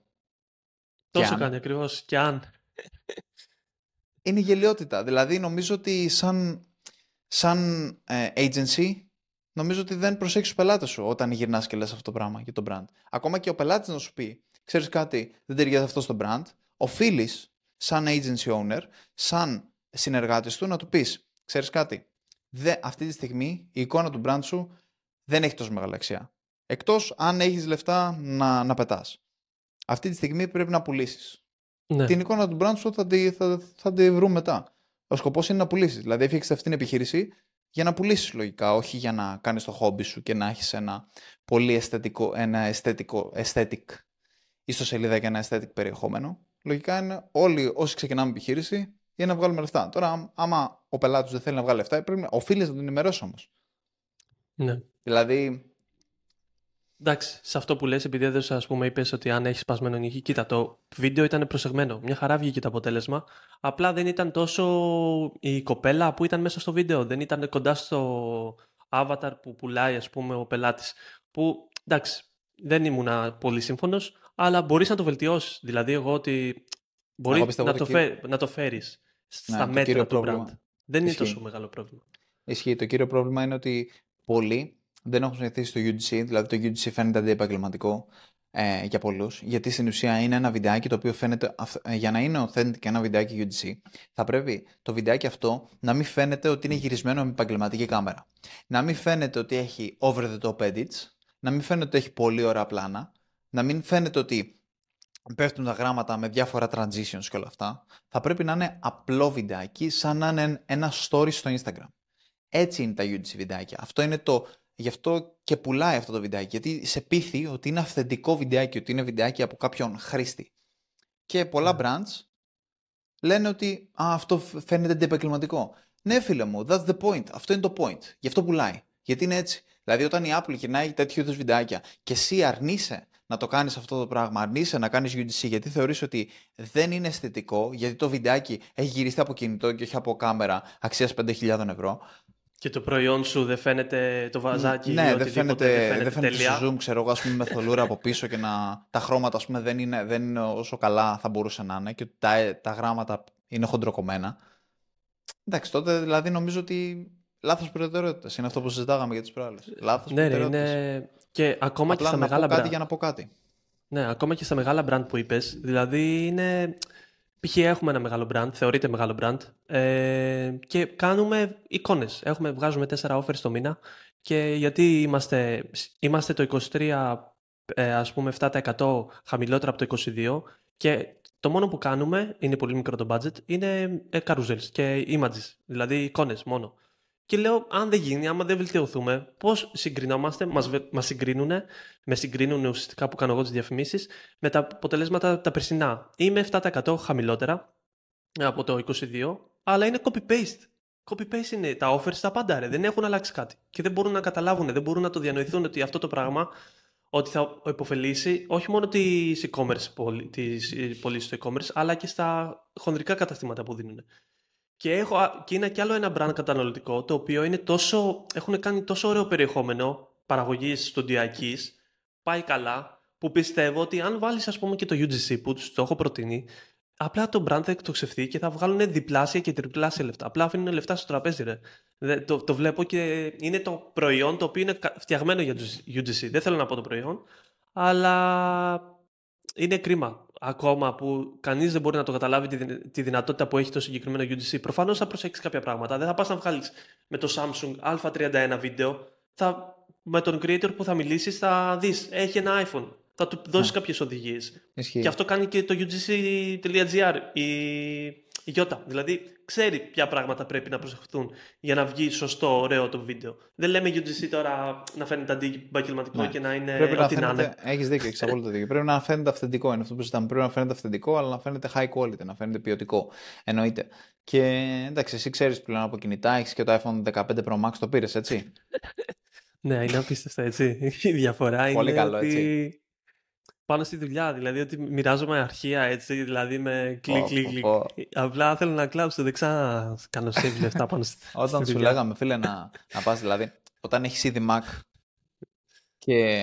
Τόσο κάνει ακριβώς και αν. Είναι γελιότητα. Δηλαδή νομίζω ότι σαν, σαν ε, agency νομίζω ότι δεν προσέχεις τους πελάτες σου όταν γυρνάς και λες αυτό το πράγμα για το brand. Ακόμα και ο πελάτης να σου πει, ξέρεις κάτι, δεν ταιριάζει αυτό στο brand, οφείλεις σαν agency owner, σαν συνεργάτης του, να του πεις, ξέρεις κάτι, δε, αυτή τη στιγμή η εικόνα του brand σου δεν έχει τόσο μεγάλη αξία. Εκτός αν έχεις λεφτά να, να πετάς. Αυτή τη στιγμή πρέπει να πουλήσεις. Ναι. Την εικόνα του brand σου θα τη, θα, θα τη βρούμε μετά. Ο σκοπός είναι να πουλήσεις. Δηλαδή, έφτιαξες αυτή την επιχείρηση για να πουλήσεις λογικά, όχι για να κάνεις το χόμπι σου και να έχεις ένα πολύ αισθητικό, ένα αισθητικό, aesthetic ιστοσελίδα και ένα aesthetic περιεχόμενο λογικά είναι όλοι όσοι ξεκινάμε επιχείρηση για να βγάλουμε λεφτά. Τώρα, άμα ο πελάτης δεν θέλει να βγάλει λεφτά, πρέπει να οφείλει να τον ενημερώσει όμως. Ναι. Δηλαδή. Εντάξει, σε αυτό που λες, επειδή έδωσε, ας πούμε, είπες ότι αν έχεις σπασμένο νύχι, κοίτα, το βίντεο ήταν προσεγμένο. Μια χαρά βγήκε το αποτέλεσμα. Απλά δεν ήταν τόσο η κοπέλα που ήταν μέσα στο βίντεο. Δεν ήταν κοντά στο avatar που πουλάει, ας πούμε, ο πελάτης. Που, εντάξει, δεν ήμουν πολύ σύμφωνος, αλλά μπορείς να το βελτιώσεις. Δηλαδή, εγώ ότι μπορεί να, το φέρει, να το φέρεις στα ναι, μέτρα του brand. Δεν είναι τόσο μεγάλο πρόβλημα. Ισχύει. Το κύριο πρόβλημα είναι ότι πολλοί δεν έχουν συνηθίσει το UGC, δηλαδή το UGC φαίνεται αντιεπαγγελματικό ε, για πολλούς, γιατί στην ουσία είναι ένα βιντεάκι το οποίο φαίνεται, ε, για να είναι authentic ένα βιντεάκι UGC, θα πρέπει το βιντεάκι αυτό να μην φαίνεται ότι είναι γυρισμένο με επαγγελματική κάμερα. Να μην φαίνεται ότι έχει over the top edits, να μην φαίνεται ότι έχει πολύ ωραία πλάνα, να μην φαίνεται ότι πέφτουν τα γράμματα με διάφορα transitions και όλα αυτά. Θα πρέπει να είναι απλό βιντεάκι, σαν να είναι ένα story στο Instagram. Έτσι είναι τα UGC βιντεάκια. Αυτό είναι το... Γι' αυτό και πουλάει αυτό το βιντεάκι. Γιατί σε πείθει ότι είναι αυθεντικό βιντεάκι, ότι είναι βιντεάκι από κάποιον χρήστη. Και πολλά ναι. brands λένε ότι Α, αυτό φαίνεται αντιεπαγγελματικό. Ναι, φίλε μου, that's the point. Αυτό είναι το point. Γι' αυτό πουλάει. Γιατί είναι έτσι. Δηλαδή, όταν η Apple γυρνάει τέτοιου είδους βιντεάκια και εσύ αρνείσαι να το κάνεις αυτό το πράγμα, αρνείσαι να κάνεις UGC γιατί θεωρείς ότι δεν είναι αισθητικό, γιατί το βιντεάκι έχει γυριστεί από κινητό και όχι από κάμερα αξίας 5.000 ευρώ. Και το προϊόν σου δεν φαίνεται το βαζάκι ναι, ή δεν φαίνεται, δεν φαίνεται, δεν φαίνεται zoom, ξέρω εγώ, ας πούμε, με θολούρα από πίσω και να, τα χρώματα ας πούμε, δεν, είναι, δεν είναι όσο καλά θα μπορούσε να είναι και τα, τα γράμματα είναι χοντροκομμένα. Εντάξει, τότε δηλαδή νομίζω ότι Λάθος προτεραιότητας. Είναι αυτό που συζητάγαμε για τις προάλλες. Λάθος ναι, είναι... Και ακόμα Απλά και στα να μεγάλα πω κάτι για να πω κάτι. Ναι, ακόμα και στα μεγάλα brand που είπες. Δηλαδή είναι. Π.χ. έχουμε ένα μεγάλο brand, θεωρείται μεγάλο brand, ε, και κάνουμε εικόνες. Βγάζουμε 4 offers το μήνα και γιατί είμαστε, είμαστε το 23, ε, ας πούμε 7% χαμηλότερα από το 22 και το μόνο που κάνουμε, είναι πολύ μικρό το budget, είναι ε, carousels και images, δηλαδή εικόνες μόνο. Και λέω, αν δεν γίνει, άμα δεν βελτιωθούμε, πώς συγκρινόμαστε, μας μας συγκρίνουν, με συγκρίνουν ουσιαστικά που κάνω εγώ τις διαφημίσεις, με τα αποτελέσματα τα περσινά. Είμαι 7% χαμηλότερα από το 22, αλλά είναι copy-paste. Copy-paste είναι τα offers, τα πάντα, ρε. δεν έχουν αλλάξει κάτι. Και δεν μπορούν να καταλάβουν, δεν μπορούν να το διανοηθούν ότι αυτό το πράγμα ότι θα υποφελήσει όχι μόνο τις e-commerce, τις πωλήσεις στο e-commerce, αλλά και στα χονδρικά καταστήματα που δίνουν. Και, έχω, και είναι κι άλλο ένα brand καταναλωτικό το οποίο είναι τόσο, έχουν κάνει τόσο ωραίο περιεχόμενο παραγωγής στοντιακής, πάει καλά, που πιστεύω ότι αν βάλεις ας πούμε και το UGC που τους το έχω προτείνει, απλά το brand θα εκτοξευθεί και θα βγάλουν διπλάσια και τριπλάσια λεφτά. Απλά αφήνουν λεφτά στο τραπέζι, ρε. Το, το βλέπω και είναι το προϊόν το οποίο είναι φτιαγμένο για UGC. Δεν θέλω να πω το προϊόν, αλλά είναι κρίμα ακόμα που κανείς δεν μπορεί να το καταλάβει τη, τη δυνατότητα που έχει το συγκεκριμένο UGC. Προφανώς θα προσέξεις κάποια πράγματα. Δεν θα πας να βγάλεις με το Samsung A31 βίντεο. Θα, με τον creator που θα μιλήσεις θα δεις. Έχει ένα iPhone. Θα του δώσει yeah. κάποιε οδηγίε. Και αυτό κάνει και το UGC.gr. Η, η Yota. Δηλαδή ξέρει ποια πράγματα πρέπει να προσεχθούν για να βγει σωστό, ωραίο το βίντεο. Δεν λέμε UGC τώρα να φαίνεται αντίπαγγελματικό ναι. και να είναι πρέπει ό,τι να, είναι. Έχει δίκιο, έχει απόλυτο δίκιο. πρέπει να φαίνεται αυθεντικό. Είναι αυτό που ζητάμε. Πρέπει να φαίνεται αυθεντικό, αλλά να φαίνεται high quality, να φαίνεται ποιοτικό. Εννοείται. Και εντάξει, εσύ ξέρει πλέον από κινητά, έχει και το iPhone 15 Pro Max, το πήρε, έτσι. ναι, είναι απίστευτο έτσι. Η διαφορά Πολύ είναι. καλό, ότι... έτσι πάνω στη δουλειά. Δηλαδή ότι μοιράζομαι αρχεία έτσι, δηλαδή με κλικ, κλικ, κλικ. Απλά θέλω να κλάψω, δεν ξανακάνω save λεφτά πάνω στη, Όταν σου λέγαμε, φίλε, να, να πας, δηλαδή, όταν έχεις ήδη Mac και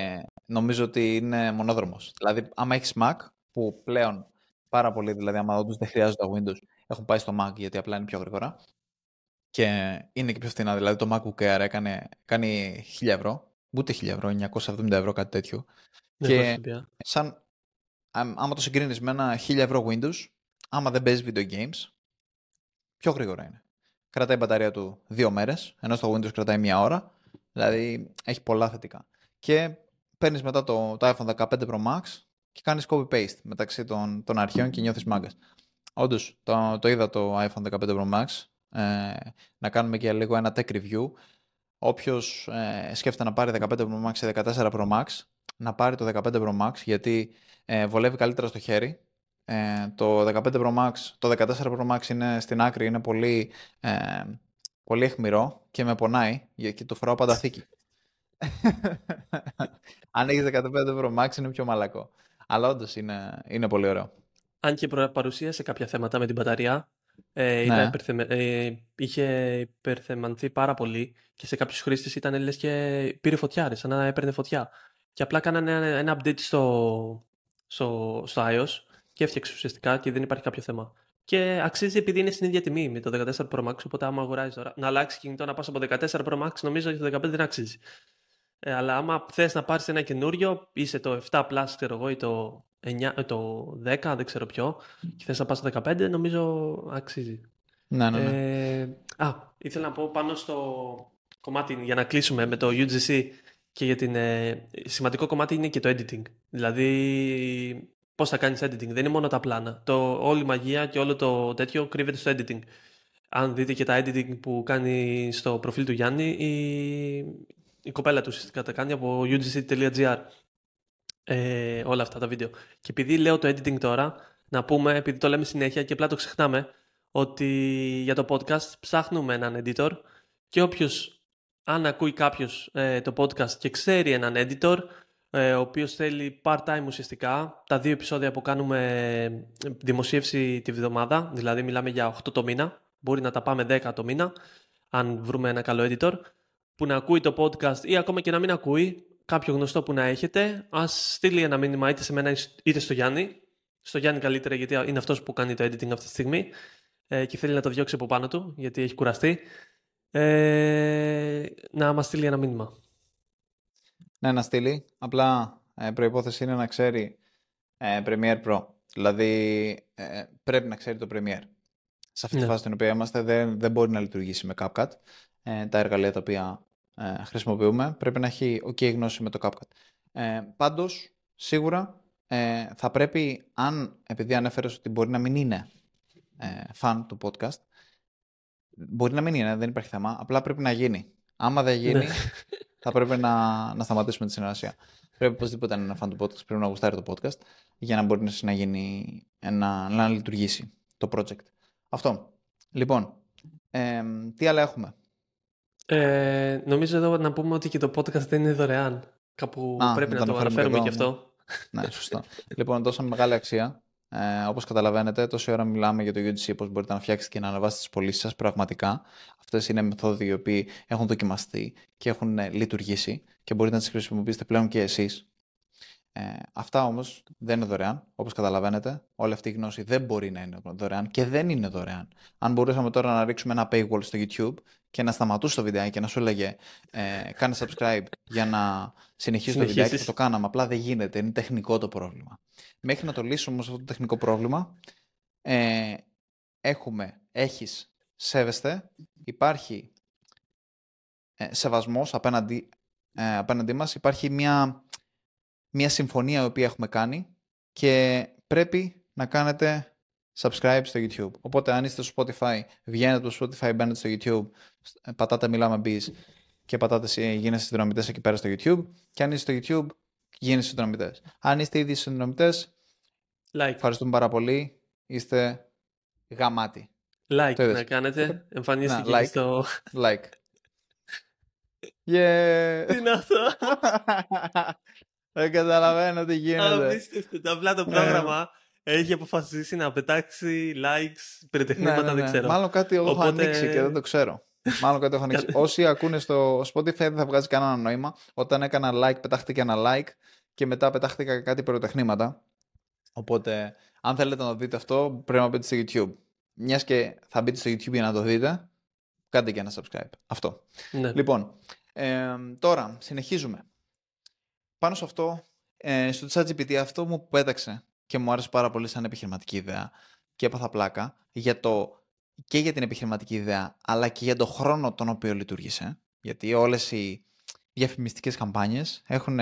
νομίζω ότι είναι μονόδρομος. Δηλαδή, άμα έχεις Mac, που πλέον πάρα πολύ, δηλαδή, άμα όντως δεν χρειάζονται τα Windows, έχουν πάει στο Mac γιατί απλά είναι πιο γρήγορα. Και είναι και πιο φθηνά. Δηλαδή, το MacBook Air έκανε, κάνει 1000 ευρώ, ούτε 1000 ευρώ, 970 ευρώ, κάτι τέτοιο. Ναι, και σαν, άμα το συγκρίνεις με ένα 1000 ευρώ Windows, άμα δεν παίζεις video games, πιο γρήγορα είναι. Κρατάει η μπαταρία του δύο μέρες, ενώ στο Windows κρατάει μία ώρα. Δηλαδή έχει πολλά θετικά. Και παίρνεις μετά το, το iPhone 15 Pro Max και κάνεις copy-paste μεταξύ των, των αρχαίων και νιώθεις μάγκας. Όντως, το, το είδα το iPhone 15 Pro Max. Ε, να κάνουμε και λίγο ένα tech review. Όποιος ε, σκέφτεται να πάρει 15 Pro Max ή 14 Pro Max, να πάρει το 15 Pro Max γιατί ε, βολεύει καλύτερα στο χέρι. Ε, το 15 Pro Max, το 14 Pro Max είναι στην άκρη, είναι πολύ, ε, πολύ αιχμηρό και με πονάει και το φοράω πάντα θήκη. Αν έχεις 15 Pro Max είναι πιο μαλακό. Αλλά όντως είναι, είναι πολύ ωραίο. Αν και παρουσίασε κάποια θέματα με την μπαταρία, ε, ναι. υπερθεμε... ε, είχε υπερθεμανθεί πάρα πολύ και σε κάποιους χρήστες ήταν λες και πήρε φωτιά, σαν να έπαιρνε φωτιά. Και απλά κάνανε ένα, ένα update στο, στο, στο iOS και έφτιαξε ουσιαστικά και δεν υπάρχει κάποιο θέμα. Και αξίζει επειδή είναι στην ίδια τιμή με το 14 Pro Max. Οπότε, άμα αγοράζεις τώρα να αλλάξει κινητό να πας από 14 Pro Max, νομίζω ότι το 15 δεν αξίζει. Ε, αλλά άμα θες να πάρεις ένα καινούριο, είσαι το 7 Plus, ξέρω εγώ, ή το, 9, το 10, δεν ξέρω ποιο, και θες να πας στο 15, νομίζω αξίζει. Ναι, ναι, ναι. Ε, α, ήθελα να πω πάνω στο κομμάτι για να κλείσουμε με το UGC και για την, ε, σημαντικό κομμάτι είναι και το editing. Δηλαδή, πώς θα κάνεις editing. Δεν είναι μόνο τα πλάνα. Το, όλη η μαγεία και όλο το τέτοιο κρύβεται στο editing. Αν δείτε και τα editing που κάνει στο προφίλ του Γιάννη, η, η κοπέλα του ουσιαστικά τα κάνει από ugc.gr. Ε, όλα αυτά τα βίντεο. Και επειδή λέω το editing τώρα, να πούμε, επειδή το λέμε συνέχεια και απλά το ξεχνάμε, ότι για το podcast ψάχνουμε έναν editor και όποιος αν ακούει κάποιος ε, το podcast και ξέρει έναν editor, ε, ο οποίος θέλει part-time ουσιαστικά, τα δύο επεισόδια που κάνουμε ε, δημοσίευση τη βδομάδα, δηλαδή μιλάμε για 8 το μήνα, μπορεί να τα πάμε 10 το μήνα, αν βρούμε ένα καλό editor, που να ακούει το podcast ή ακόμα και να μην ακούει, κάποιο γνωστό που να έχετε, ας στείλει ένα μήνυμα είτε σε μένα είτε στο Γιάννη. Στο Γιάννη καλύτερα γιατί είναι αυτός που κάνει το editing αυτή τη στιγμή ε, και θέλει να το διώξει από πάνω του γιατί έχει κουραστεί ε, να μας στείλει ένα μήνυμα. Ναι, να στείλει. Απλά ε, προϋπόθεση είναι να ξέρει ε, Premiere Pro. Δηλαδή ε, πρέπει να ξέρει το Premiere. Σε αυτή τη ναι. φάση στην οποία είμαστε δεν, δεν μπορεί να λειτουργήσει με CapCut. Ε, τα εργαλεία τα οποία ε, χρησιμοποιούμε πρέπει να έχει ok γνώση με το CapCut. Ε, πάντως, σίγουρα ε, θα πρέπει, αν επειδή ανέφερες ότι μπορεί να μην είναι ε, fan του podcast, Μπορεί να μην είναι, δεν υπάρχει θέμα. Απλά πρέπει να γίνει. Άμα δεν γίνει, ναι. θα πρέπει να, να σταματήσουμε τη συνεργασία. Πρέπει οπωσδήποτε να είναι fan του podcast, πρέπει να γουστάρει το podcast για να μπορεί να γίνει, να, να λειτουργήσει το project. Αυτό. Λοιπόν, ε, τι άλλα έχουμε; Ε, νομίζω εδώ να πούμε ότι και το podcast δεν είναι δωρεάν. Κάπου πρέπει να το αναφέρουμε και αυτό. Ναι, σωστό. λοιπόν, δώσαμε μεγάλη αξία Ε, όπως καταλαβαίνετε, τόση ώρα μιλάμε για το UGC, πώς μπορείτε να φτιάξετε και να ανεβάσετε τις πωλήσεις σας πραγματικά. Αυτές είναι μεθόδοι οι οποίοι έχουν δοκιμαστεί και έχουν ε, λειτουργήσει και μπορείτε να τις χρησιμοποιήσετε πλέον και εσείς. Ε, αυτά όμως δεν είναι δωρεάν, όπως καταλαβαίνετε. Όλη αυτή η γνώση δεν μπορεί να είναι δωρεάν και δεν είναι δωρεάν. Αν μπορούσαμε τώρα να ρίξουμε ένα paywall στο YouTube και να σταματούσε το βιντεάκι και να σου έλεγε ε, κάνε subscribe για να συνεχίσει το βιντεάκι, θα το κάναμε. Απλά δεν γίνεται, είναι τεχνικό το πρόβλημα. Μέχρι να το λύσουμε όμως αυτό το τεχνικό πρόβλημα, ε, έχουμε, έχεις, σέβεστε, υπάρχει ε, σεβασμός απέναντι, ε, απέναντί μας, υπάρχει μια μια συμφωνία η οποία έχουμε κάνει και πρέπει να κάνετε subscribe στο YouTube. Οπότε αν είστε στο Spotify, βγαίνετε από το Spotify, μπαίνετε στο YouTube, πατάτε μιλάμε bees και πατάτε γίνεστε συνδρομητές εκεί πέρα στο YouTube και αν είστε στο YouTube, γίνεστε συνδρομητές. Αν είστε ήδη συνδρομητές, like. ευχαριστούμε πάρα πολύ. Είστε γαμάτοι. Like να κάνετε. Εμφανίστηκε like. στο... Like. Yeah. Τι είναι αυτό; Δεν καταλαβαίνω τι γίνεται. Απίστευτο. Απλά το πρόγραμμα έχει αποφασίσει να πετάξει likes, περιτεχνήματα, ναι, ναι, δεν ναι. ξέρω. Μάλλον κάτι εγώ έχω ανοίξει και δεν το ξέρω. Μάλλον κάτι έχω ανοίξει. Όσοι ακούνε στο Spotify δεν θα βγάζει κανένα νόημα. Όταν έκανα like, πετάχτηκε ένα like και μετά πετάχτηκα κάτι περιτεχνήματα. Οπότε, αν θέλετε να δείτε αυτό, πρέπει να μπείτε στο YouTube. Μιας και θα μπείτε στο YouTube για να το δείτε, κάντε και ένα subscribe. Αυτό. Ναι. Λοιπόν, ε, τώρα συνεχίζουμε. Πάνω σε αυτό, ε, στο ChatGPT αυτό μου πέταξε και μου άρεσε πάρα πολύ σαν επιχειρηματική ιδέα και έπαθα πλάκα για το, και για την επιχειρηματική ιδέα αλλά και για τον χρόνο τον οποίο λειτουργήσε γιατί όλες οι διαφημιστικές καμπάνιες έχουν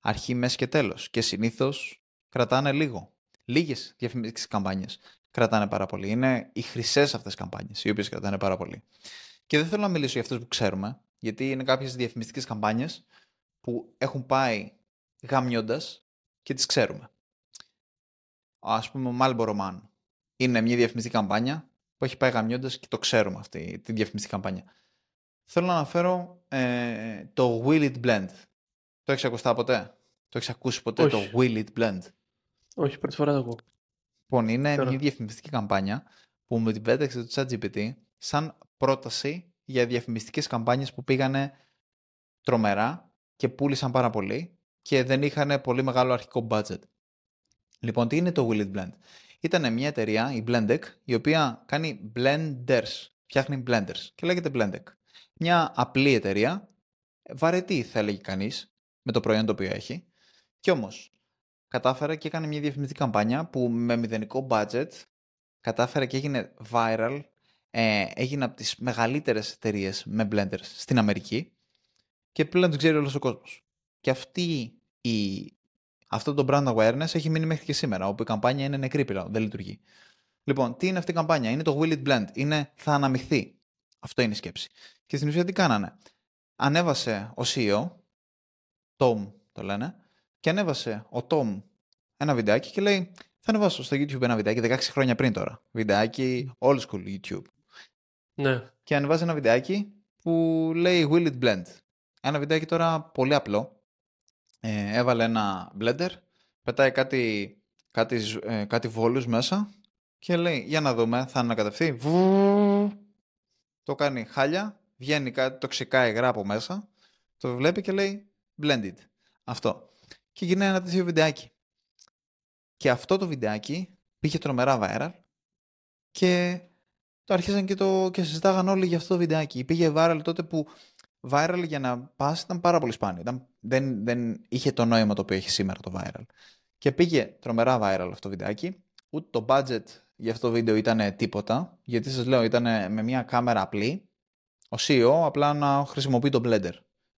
αρχή, μέση και τέλος και συνήθως κρατάνε λίγο. Λίγες διαφημιστικές καμπάνιες κρατάνε πάρα πολύ. Είναι οι χρυσές αυτές καμπάνιες οι οποίες κρατάνε πάρα πολύ. Και δεν θέλω να μιλήσω για αυτές που ξέρουμε γιατί είναι κάποιες διαφημιστικές καμπάνιες που έχουν πάει γαμιώντας και τις ξέρουμε. Ας πούμε, ο Marlboro Man είναι μια διαφημιστική καμπάνια που έχει πάει γαμιώντας και το ξέρουμε αυτή τη διαφημιστική καμπάνια. Θέλω να αναφέρω ε, το Will It Blend. Το έχεις ακουστά ποτέ; Το έχεις ακούσει ποτέ το Will It Blend? Όχι, πρώτη φορά το ακούω. Λοιπόν, είναι μια διαφημιστική καμπάνια που μου την πέταξε το ChatGPT σαν πρόταση για διαφημιστικές καμπάνιες που πήγανε τρομερά και πούλησαν πάρα πολύ και δεν είχαν πολύ μεγάλο αρχικό budget. Λοιπόν, τι είναι το Will It Blend; Ήταν μια εταιρεία, η Blendec, η οποία κάνει blenders, φτιάχνει blenders και λέγεται Blendec. Μια απλή εταιρεία, βαρετή θα έλεγε κανείς, με το προϊόν το οποίο έχει, και όμως κατάφερε και έκανε μια διαφημιστική καμπάνια που με μηδενικό budget κατάφερε και έγινε viral, ε, έγινε από τις μεγαλύτερες εταιρείες με blenders στην Αμερική και πλέον την ξέρει όλος ο κόσμος. Και αυτή η... αυτό το brand awareness έχει μείνει μέχρι και σήμερα, όπου η καμπάνια είναι νεκρή πλέον, δεν λειτουργεί. Λοιπόν, τι είναι αυτή η καμπάνια, είναι το Will It Blend, είναι θα αναμειχθεί. Αυτό είναι η σκέψη. Και στην ουσία τι κάνανε; Ανέβασε ο CEO, Tom το λένε, και ανέβασε ο Tom ένα βιντεάκι και λέει θα ανεβάσω στο YouTube ένα βιντεάκι 16 χρόνια πριν τώρα. Βιντεάκι old school YouTube. Ναι. Και ανεβάζει ένα βιντεάκι που λέει Will It Blend. Ένα βιντεάκι τώρα πολύ απλό. Ε, έβαλε ένα blender, πετάει κάτι, κάτι, ε, κάτι βόλους μέσα και λέει για να δούμε, θα ανακατευθεί. Το κάνει χάλια, βγαίνει κάτι τοξικά υγρά από μέσα, το βλέπει και λέει blended. Αυτό. Και γυρνάει ένα τέτοιο βιντεάκι. Και αυτό το βιντεάκι πήγε τρομερά viral και το αρχίσαν και, το, και συζητάγαν όλοι για αυτό το βιντεάκι. Πήγε viral τότε που viral για να πας ήταν πάρα πολύ σπάνιο. Ήταν, δεν, δεν είχε το νόημα το οποίο έχει σήμερα το viral. Και πήγε τρομερά viral αυτό το βιντεάκι. Ούτε το budget για αυτό το βίντεο ήταν τίποτα. Γιατί σας λέω ήταν με μια κάμερα απλή. Ο CEO απλά να χρησιμοποιεί το blender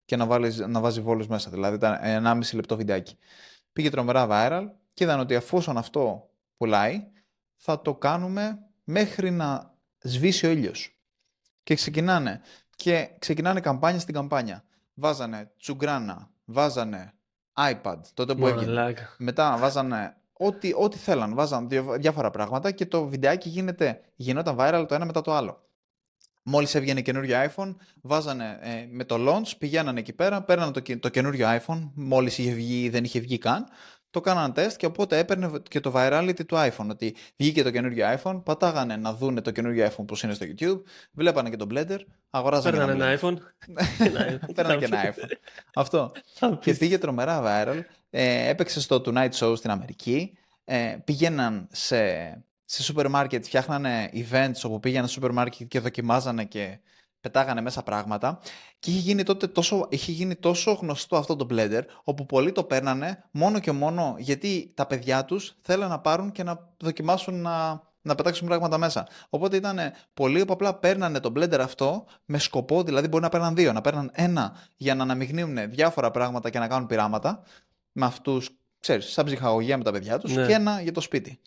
και να, βάλει, να βάζει βόλους μέσα. Δηλαδή ήταν 1,5 λεπτό βιντεάκι. Πήγε τρομερά viral και είδαν ότι αφόσον αυτό πουλάει θα το κάνουμε μέχρι να σβήσει ο ήλιος. Και ξεκινάνε και ξεκινάνε καμπάνια στην καμπάνια. Βάζανε τσουγκράνα, βάζανε iPad, τότε που έγινε. Μετά βάζανε ό,τι, ό,τι θέλαν, βάζαν διάφορα πράγματα και το βιντεάκι γίνεται, γινόταν viral το ένα μετά το άλλο. Μόλις έβγαινε καινούριο iPhone, βάζανε ε, με το launch, πηγαίνανε εκεί πέρα, παίρνανε το, το καινούριο iPhone, μόλις είχε βγει ή δεν είχε βγει καν, το κάνανε τεστ και οπότε έπαιρνε και το virality του iPhone. Ότι βγήκε το καινούργιο iPhone, πατάγανε να δούνε το καινούργιο iPhone που είναι στο YouTube, βλέπανε και τον Blender, αγοράζανε Παίρνανε ένα iPhone. Παίρνανε και ένα iPhone. Αυτό. και πήγε τρομερά viral. Ε, έπαιξε στο Tonight Show στην Αμερική. Ε, πήγαιναν σε, σε σούπερ μάρκετ, φτιάχνανε events όπου πήγαιναν σε σούπερ μάρκετ και δοκιμάζανε και πετάγανε μέσα πράγματα και είχε γίνει τότε τόσο, είχε γίνει τόσο γνωστό αυτό το Blender όπου πολλοί το παίρνανε μόνο και μόνο γιατί τα παιδιά τους θέλουν να πάρουν και να δοκιμάσουν να, να πετάξουν πράγματα μέσα. Οπότε ήταν πολλοί που απλά παίρνανε το Blender αυτό με σκοπό, δηλαδή μπορεί να παίρναν δύο, να παίρναν ένα για να αναμειγνύουν διάφορα πράγματα και να κάνουν πειράματα με αυτούς, ξέρεις, σαν ψυχαγωγία με τα παιδιά τους Ναι. και ένα για το σπίτι.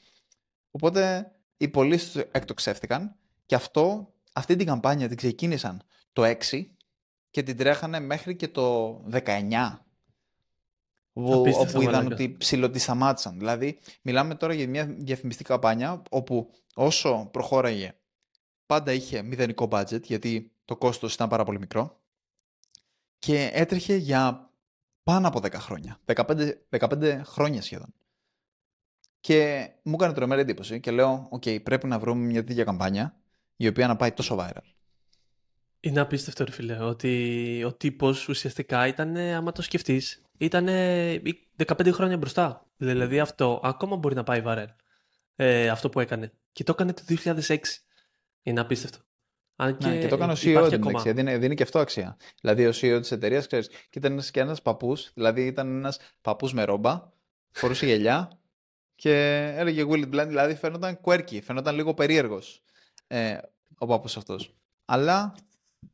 Οπότε οι πολλοί εκτοξεύτηκαν και αυτό, αυτή την καμπάνια την ξεκίνησαν το 6 και την τρέχανε μέχρι και το 19. Όπου, Απίστευτο, όπου είδαν μαλάκα. ότι ψηλό τη σταμάτησαν. Δηλαδή, μιλάμε τώρα για μια διαφημιστική καμπάνια όπου όσο προχώραγε πάντα είχε μηδενικό budget γιατί το κόστος ήταν πάρα πολύ μικρό και έτρεχε για πάνω από 10 χρόνια. 15, 15 χρόνια σχεδόν. Και μου έκανε τρομερή εντύπωση και λέω, οκ, πρέπει να βρούμε μια τέτοια καμπάνια η οποία να πάει τόσο viral. Είναι απίστευτο, ρε φίλε, ότι ο τύπος ουσιαστικά ήταν, άμα το σκεφτείς, ήταν 15 χρόνια μπροστά. Δηλαδή αυτό ακόμα μπορεί να πάει viral. Ε, αυτό που έκανε. Και το έκανε το 2006. Είναι απίστευτο. Αν και, Ναι, και το έκανε ο CEO υπάρχει την ακόμα. αξία. Δίνει, δίνει και αυτό αξία. Δηλαδή, ο CEO της εταιρείας, ξέρεις, και ήταν ένας- και ένας παππούς, δηλαδή ήταν ένας παππούς με ρόμπα, φορούσε γυαλιά και έλεγε Will it blend, δηλαδή φαίνονταν quirky, φαίνονταν λίγο περίεργος ε, ο παππούς αυτός. Αλλά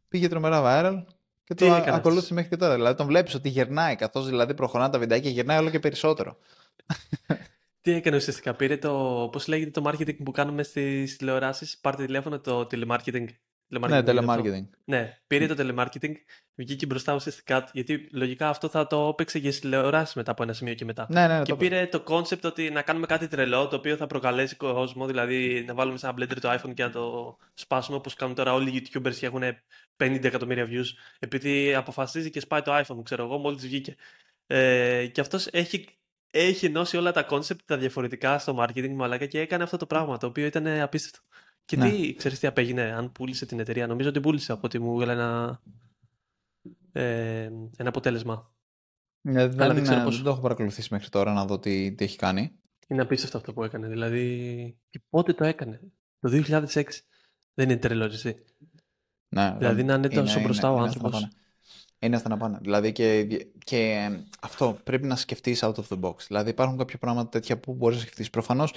πήγε τρομερά viral και Τι το έκανες; αυτός; ακολούθησε μέχρι και τώρα. Δηλαδή τον βλέπεις ότι γερνάει, καθώς δηλαδή προχωράνε τα βιντεάκια, γερνάει όλο και περισσότερο. Τι έκανε ουσιαστικά, πήρε το, πώς λέγεται το marketing που κάνουμε στις τηλεοράσεις, πάρτε τηλέφωνο το telemarketing. Ναι, λέγεται αυτό. telemarketing. Ναι, πήρε το telemarketing, βγήκε μπροστά ουσιαστικά, γιατί λογικά αυτό θα το έπαιξε και στις τηλεοράσεις μετά από ένα σημείο και μετά. Ναι, ναι, ναι. Και το πήρε το concept ότι να κάνουμε κάτι τρελό, το οποίο θα προκαλέσει κόσμο, δηλαδή να βάλουμε σε ένα blender το iPhone και να το σπάσουμε, όπως κάνουν τώρα όλοι οι YouTubers και έχουν 50 εκατομμύρια views, επειδή αποφασίζει και σπάει το iPhone, ξέρω εγώ, μόλις βγήκε. Ε, και αυτός έχει, έχει ενώσει όλα τα concept τα διαφορετικά στο marketing, μαλάκα, και έκανε αυτό το πράγμα, το οποίο ήταν απίστευτο. Και Ναι. τι, ξέρεις τι απέγινε, αν πούλησε την εταιρεία, νομίζω ότι πούλησε από ότι μου έβγαλε ένα, ε, ένα αποτέλεσμα. Ναι, δεν, δεν ξέρω ε, πώς. δεν το έχω παρακολουθήσει μέχρι τώρα να δω τι, τι έχει κάνει. Είναι απίστευτο αυτό που έκανε. Δηλαδή, και πότε το έκανε. Το 2006. Δεν είναι τρελό, εσύ. Ναι, Δηλαδή δεν- να είναι τόσο μπροστά ο είναι άνθρωπος. ασταναπάνε. Είναι ασταναπάνε. Δηλαδή και, και ε, αυτό πρέπει να σκεφτείς out of the box. Δηλαδή υπάρχουν κάποια πράγματα τέτοια που μπορείς να σκεφτείς. Προφανώς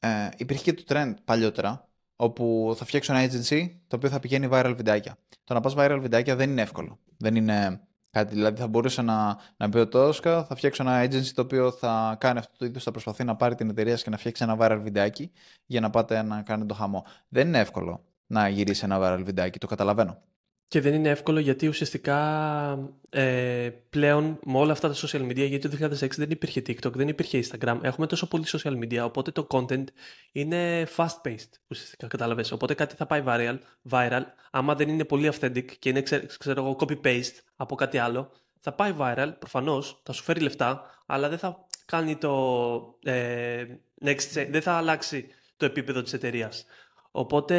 ε, υπήρχε και το trend παλιότερα όπου θα φτιάξω ένα agency το οποίο θα πηγαίνει viral βιντεάκια. Το να πας viral βιντεάκια δεν είναι εύκολο. Δεν είναι κάτι. Δηλαδή θα μπορούσε να, να πει ο Τόσκα, θα φτιάξω ένα agency το οποίο θα κάνει αυτό το είδος, θα προσπαθεί να πάρει την εταιρεία σας και να φτιάξει ένα viral βιντεάκι για να πάτε να κάνετε το χαμό. Δεν είναι εύκολο να γυρίσεις ένα viral βιντεάκι, το καταλαβαίνω. Και δεν είναι εύκολο γιατί ουσιαστικά ε, πλέον με όλα αυτά τα social media, γιατί το 2006 δεν υπήρχε TikTok, δεν υπήρχε Instagram, έχουμε τόσο πολύ social media, οπότε το content είναι fast-paced ουσιαστικά, κατάλαβες. Οπότε κάτι θα πάει viral, viral, άμα δεν είναι πολύ authentic και είναι, ξέ- ξέρω εγώ, copy-paste από κάτι άλλο, θα πάει viral, προφανώς, θα σου φέρει λεφτά, αλλά δεν θα κάνει το ε, next, change, δεν θα αλλάξει το επίπεδο της εταιρείας. Οπότε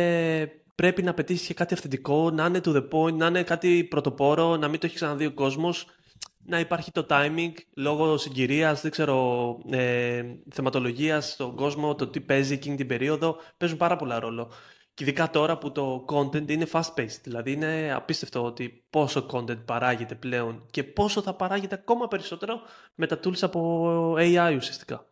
πρέπει να πετύχεις και κάτι αυθεντικό, να είναι to the point, να είναι κάτι πρωτοπόρο, να μην το έχει ξαναδεί ο κόσμος, να υπάρχει το timing λόγω συγκυρίας, δεν ξέρω, ε, θεματολογίας στον κόσμο, το τι παίζει εκείνη την περίοδο. Παίζουν πάρα πολλά ρόλο. Και ειδικά τώρα που το content είναι fast-paced. Δηλαδή είναι απίστευτο ότι πόσο content παράγεται πλέον και πόσο θα παράγεται ακόμα περισσότερο με τα tools από AI ουσιαστικά.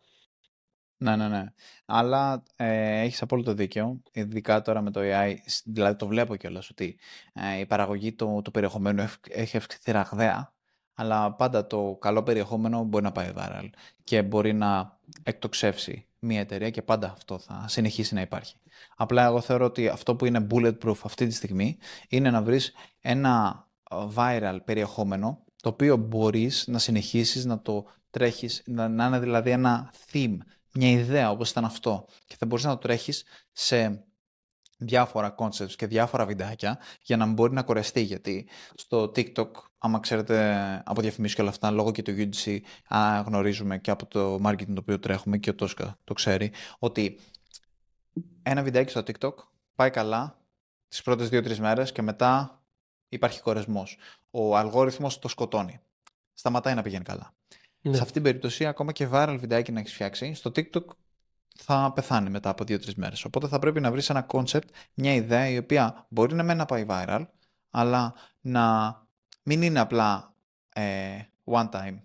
Ναι, ναι, ναι. Αλλά ε, έχεις απόλυτο δίκαιο, ειδικά τώρα με το AI, σ- δηλαδή το βλέπω κιόλας ότι ε, η παραγωγή του, του περιεχομένου ευ- έχει αυξηθεί ραγδαία, αλλά πάντα το καλό περιεχόμενο μπορεί να πάει viral και μπορεί να εκτοξεύσει μια εταιρεία και πάντα αυτό θα συνεχίσει να υπάρχει. Απλά εγώ θεωρώ ότι αυτό που είναι bulletproof αυτή τη στιγμή είναι να βρεις ένα ε, viral περιεχόμενο το οποίο μπορείς να συνεχίσεις να το τρέχεις, να, να είναι δηλαδή ένα theme, μια ιδέα όπως ήταν αυτό και θα μπορείς να το τρέχεις σε διάφορα concepts και διάφορα βιντεάκια για να μην μπορεί να κορεστεί γιατί στο TikTok, άμα ξέρετε από διαφημίσεις και όλα αυτά, λόγω και του UGC α, γνωρίζουμε και από το marketing το οποίο τρέχουμε και ο Τόσκα το ξέρει, ότι ένα βιντεάκι στο TikTok πάει καλά τις πρώτες δύο-τρεις μέρες και μετά υπάρχει κορεσμός. Ο αλγόριθμος το σκοτώνει. Σταματάει να πηγαίνει καλά. Ναι. Σε αυτήν την περίπτωση, ακόμα και viral βιντεάκι να έχεις φτιάξει, στο TikTok θα πεθάνει μετά από δύο-τρεις μέρες. Οπότε θα πρέπει να βρεις ένα concept, μια ιδέα η οποία μπορεί να μένει να πάει viral, αλλά να μην είναι απλά ε, one time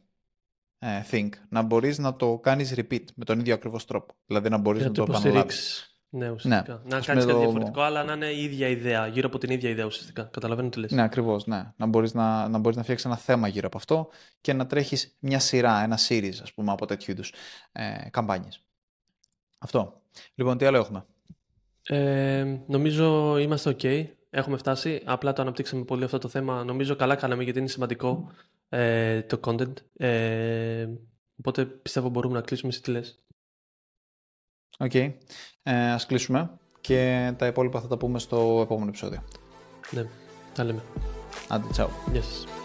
ε, think. Να μπορείς να το κάνεις repeat με τον ίδιο ακριβώς τρόπο. Δηλαδή να μπορείς να το επαναλάβεις. Ναι, ουσιαστικά. Ναι. Να κάνεις κάτι διαφορετικό, αλλά να είναι η ίδια ιδέα, γύρω από την ίδια ιδέα ουσιαστικά. Καταλαβαίνω τι λες. Ναι, ακριβώς. Ναι. Να μπορείς να, να, μπορείς να φτιάξεις ένα θέμα γύρω από αυτό και να τρέχεις μια σειρά, ένα series, ας πούμε, από τέτοιου είδους ε, καμπάνιες. Αυτό. Λοιπόν, τι άλλο έχουμε; Ε, νομίζω είμαστε OK. Έχουμε φτάσει. Απλά το αναπτύξαμε πολύ αυτό το θέμα. Νομίζω καλά κάναμε γιατί είναι σημαντικό ε, το content. Ε, οπότε πιστεύω μπορούμε να κλείσουμε. Εσύ τι λες. OK. Okay. Ε, ας κλείσουμε και τα υπόλοιπα θα τα πούμε στο επόμενο επεισόδιο. Ναι, τα λέμε. Άντε, τσάου. Γεια σας.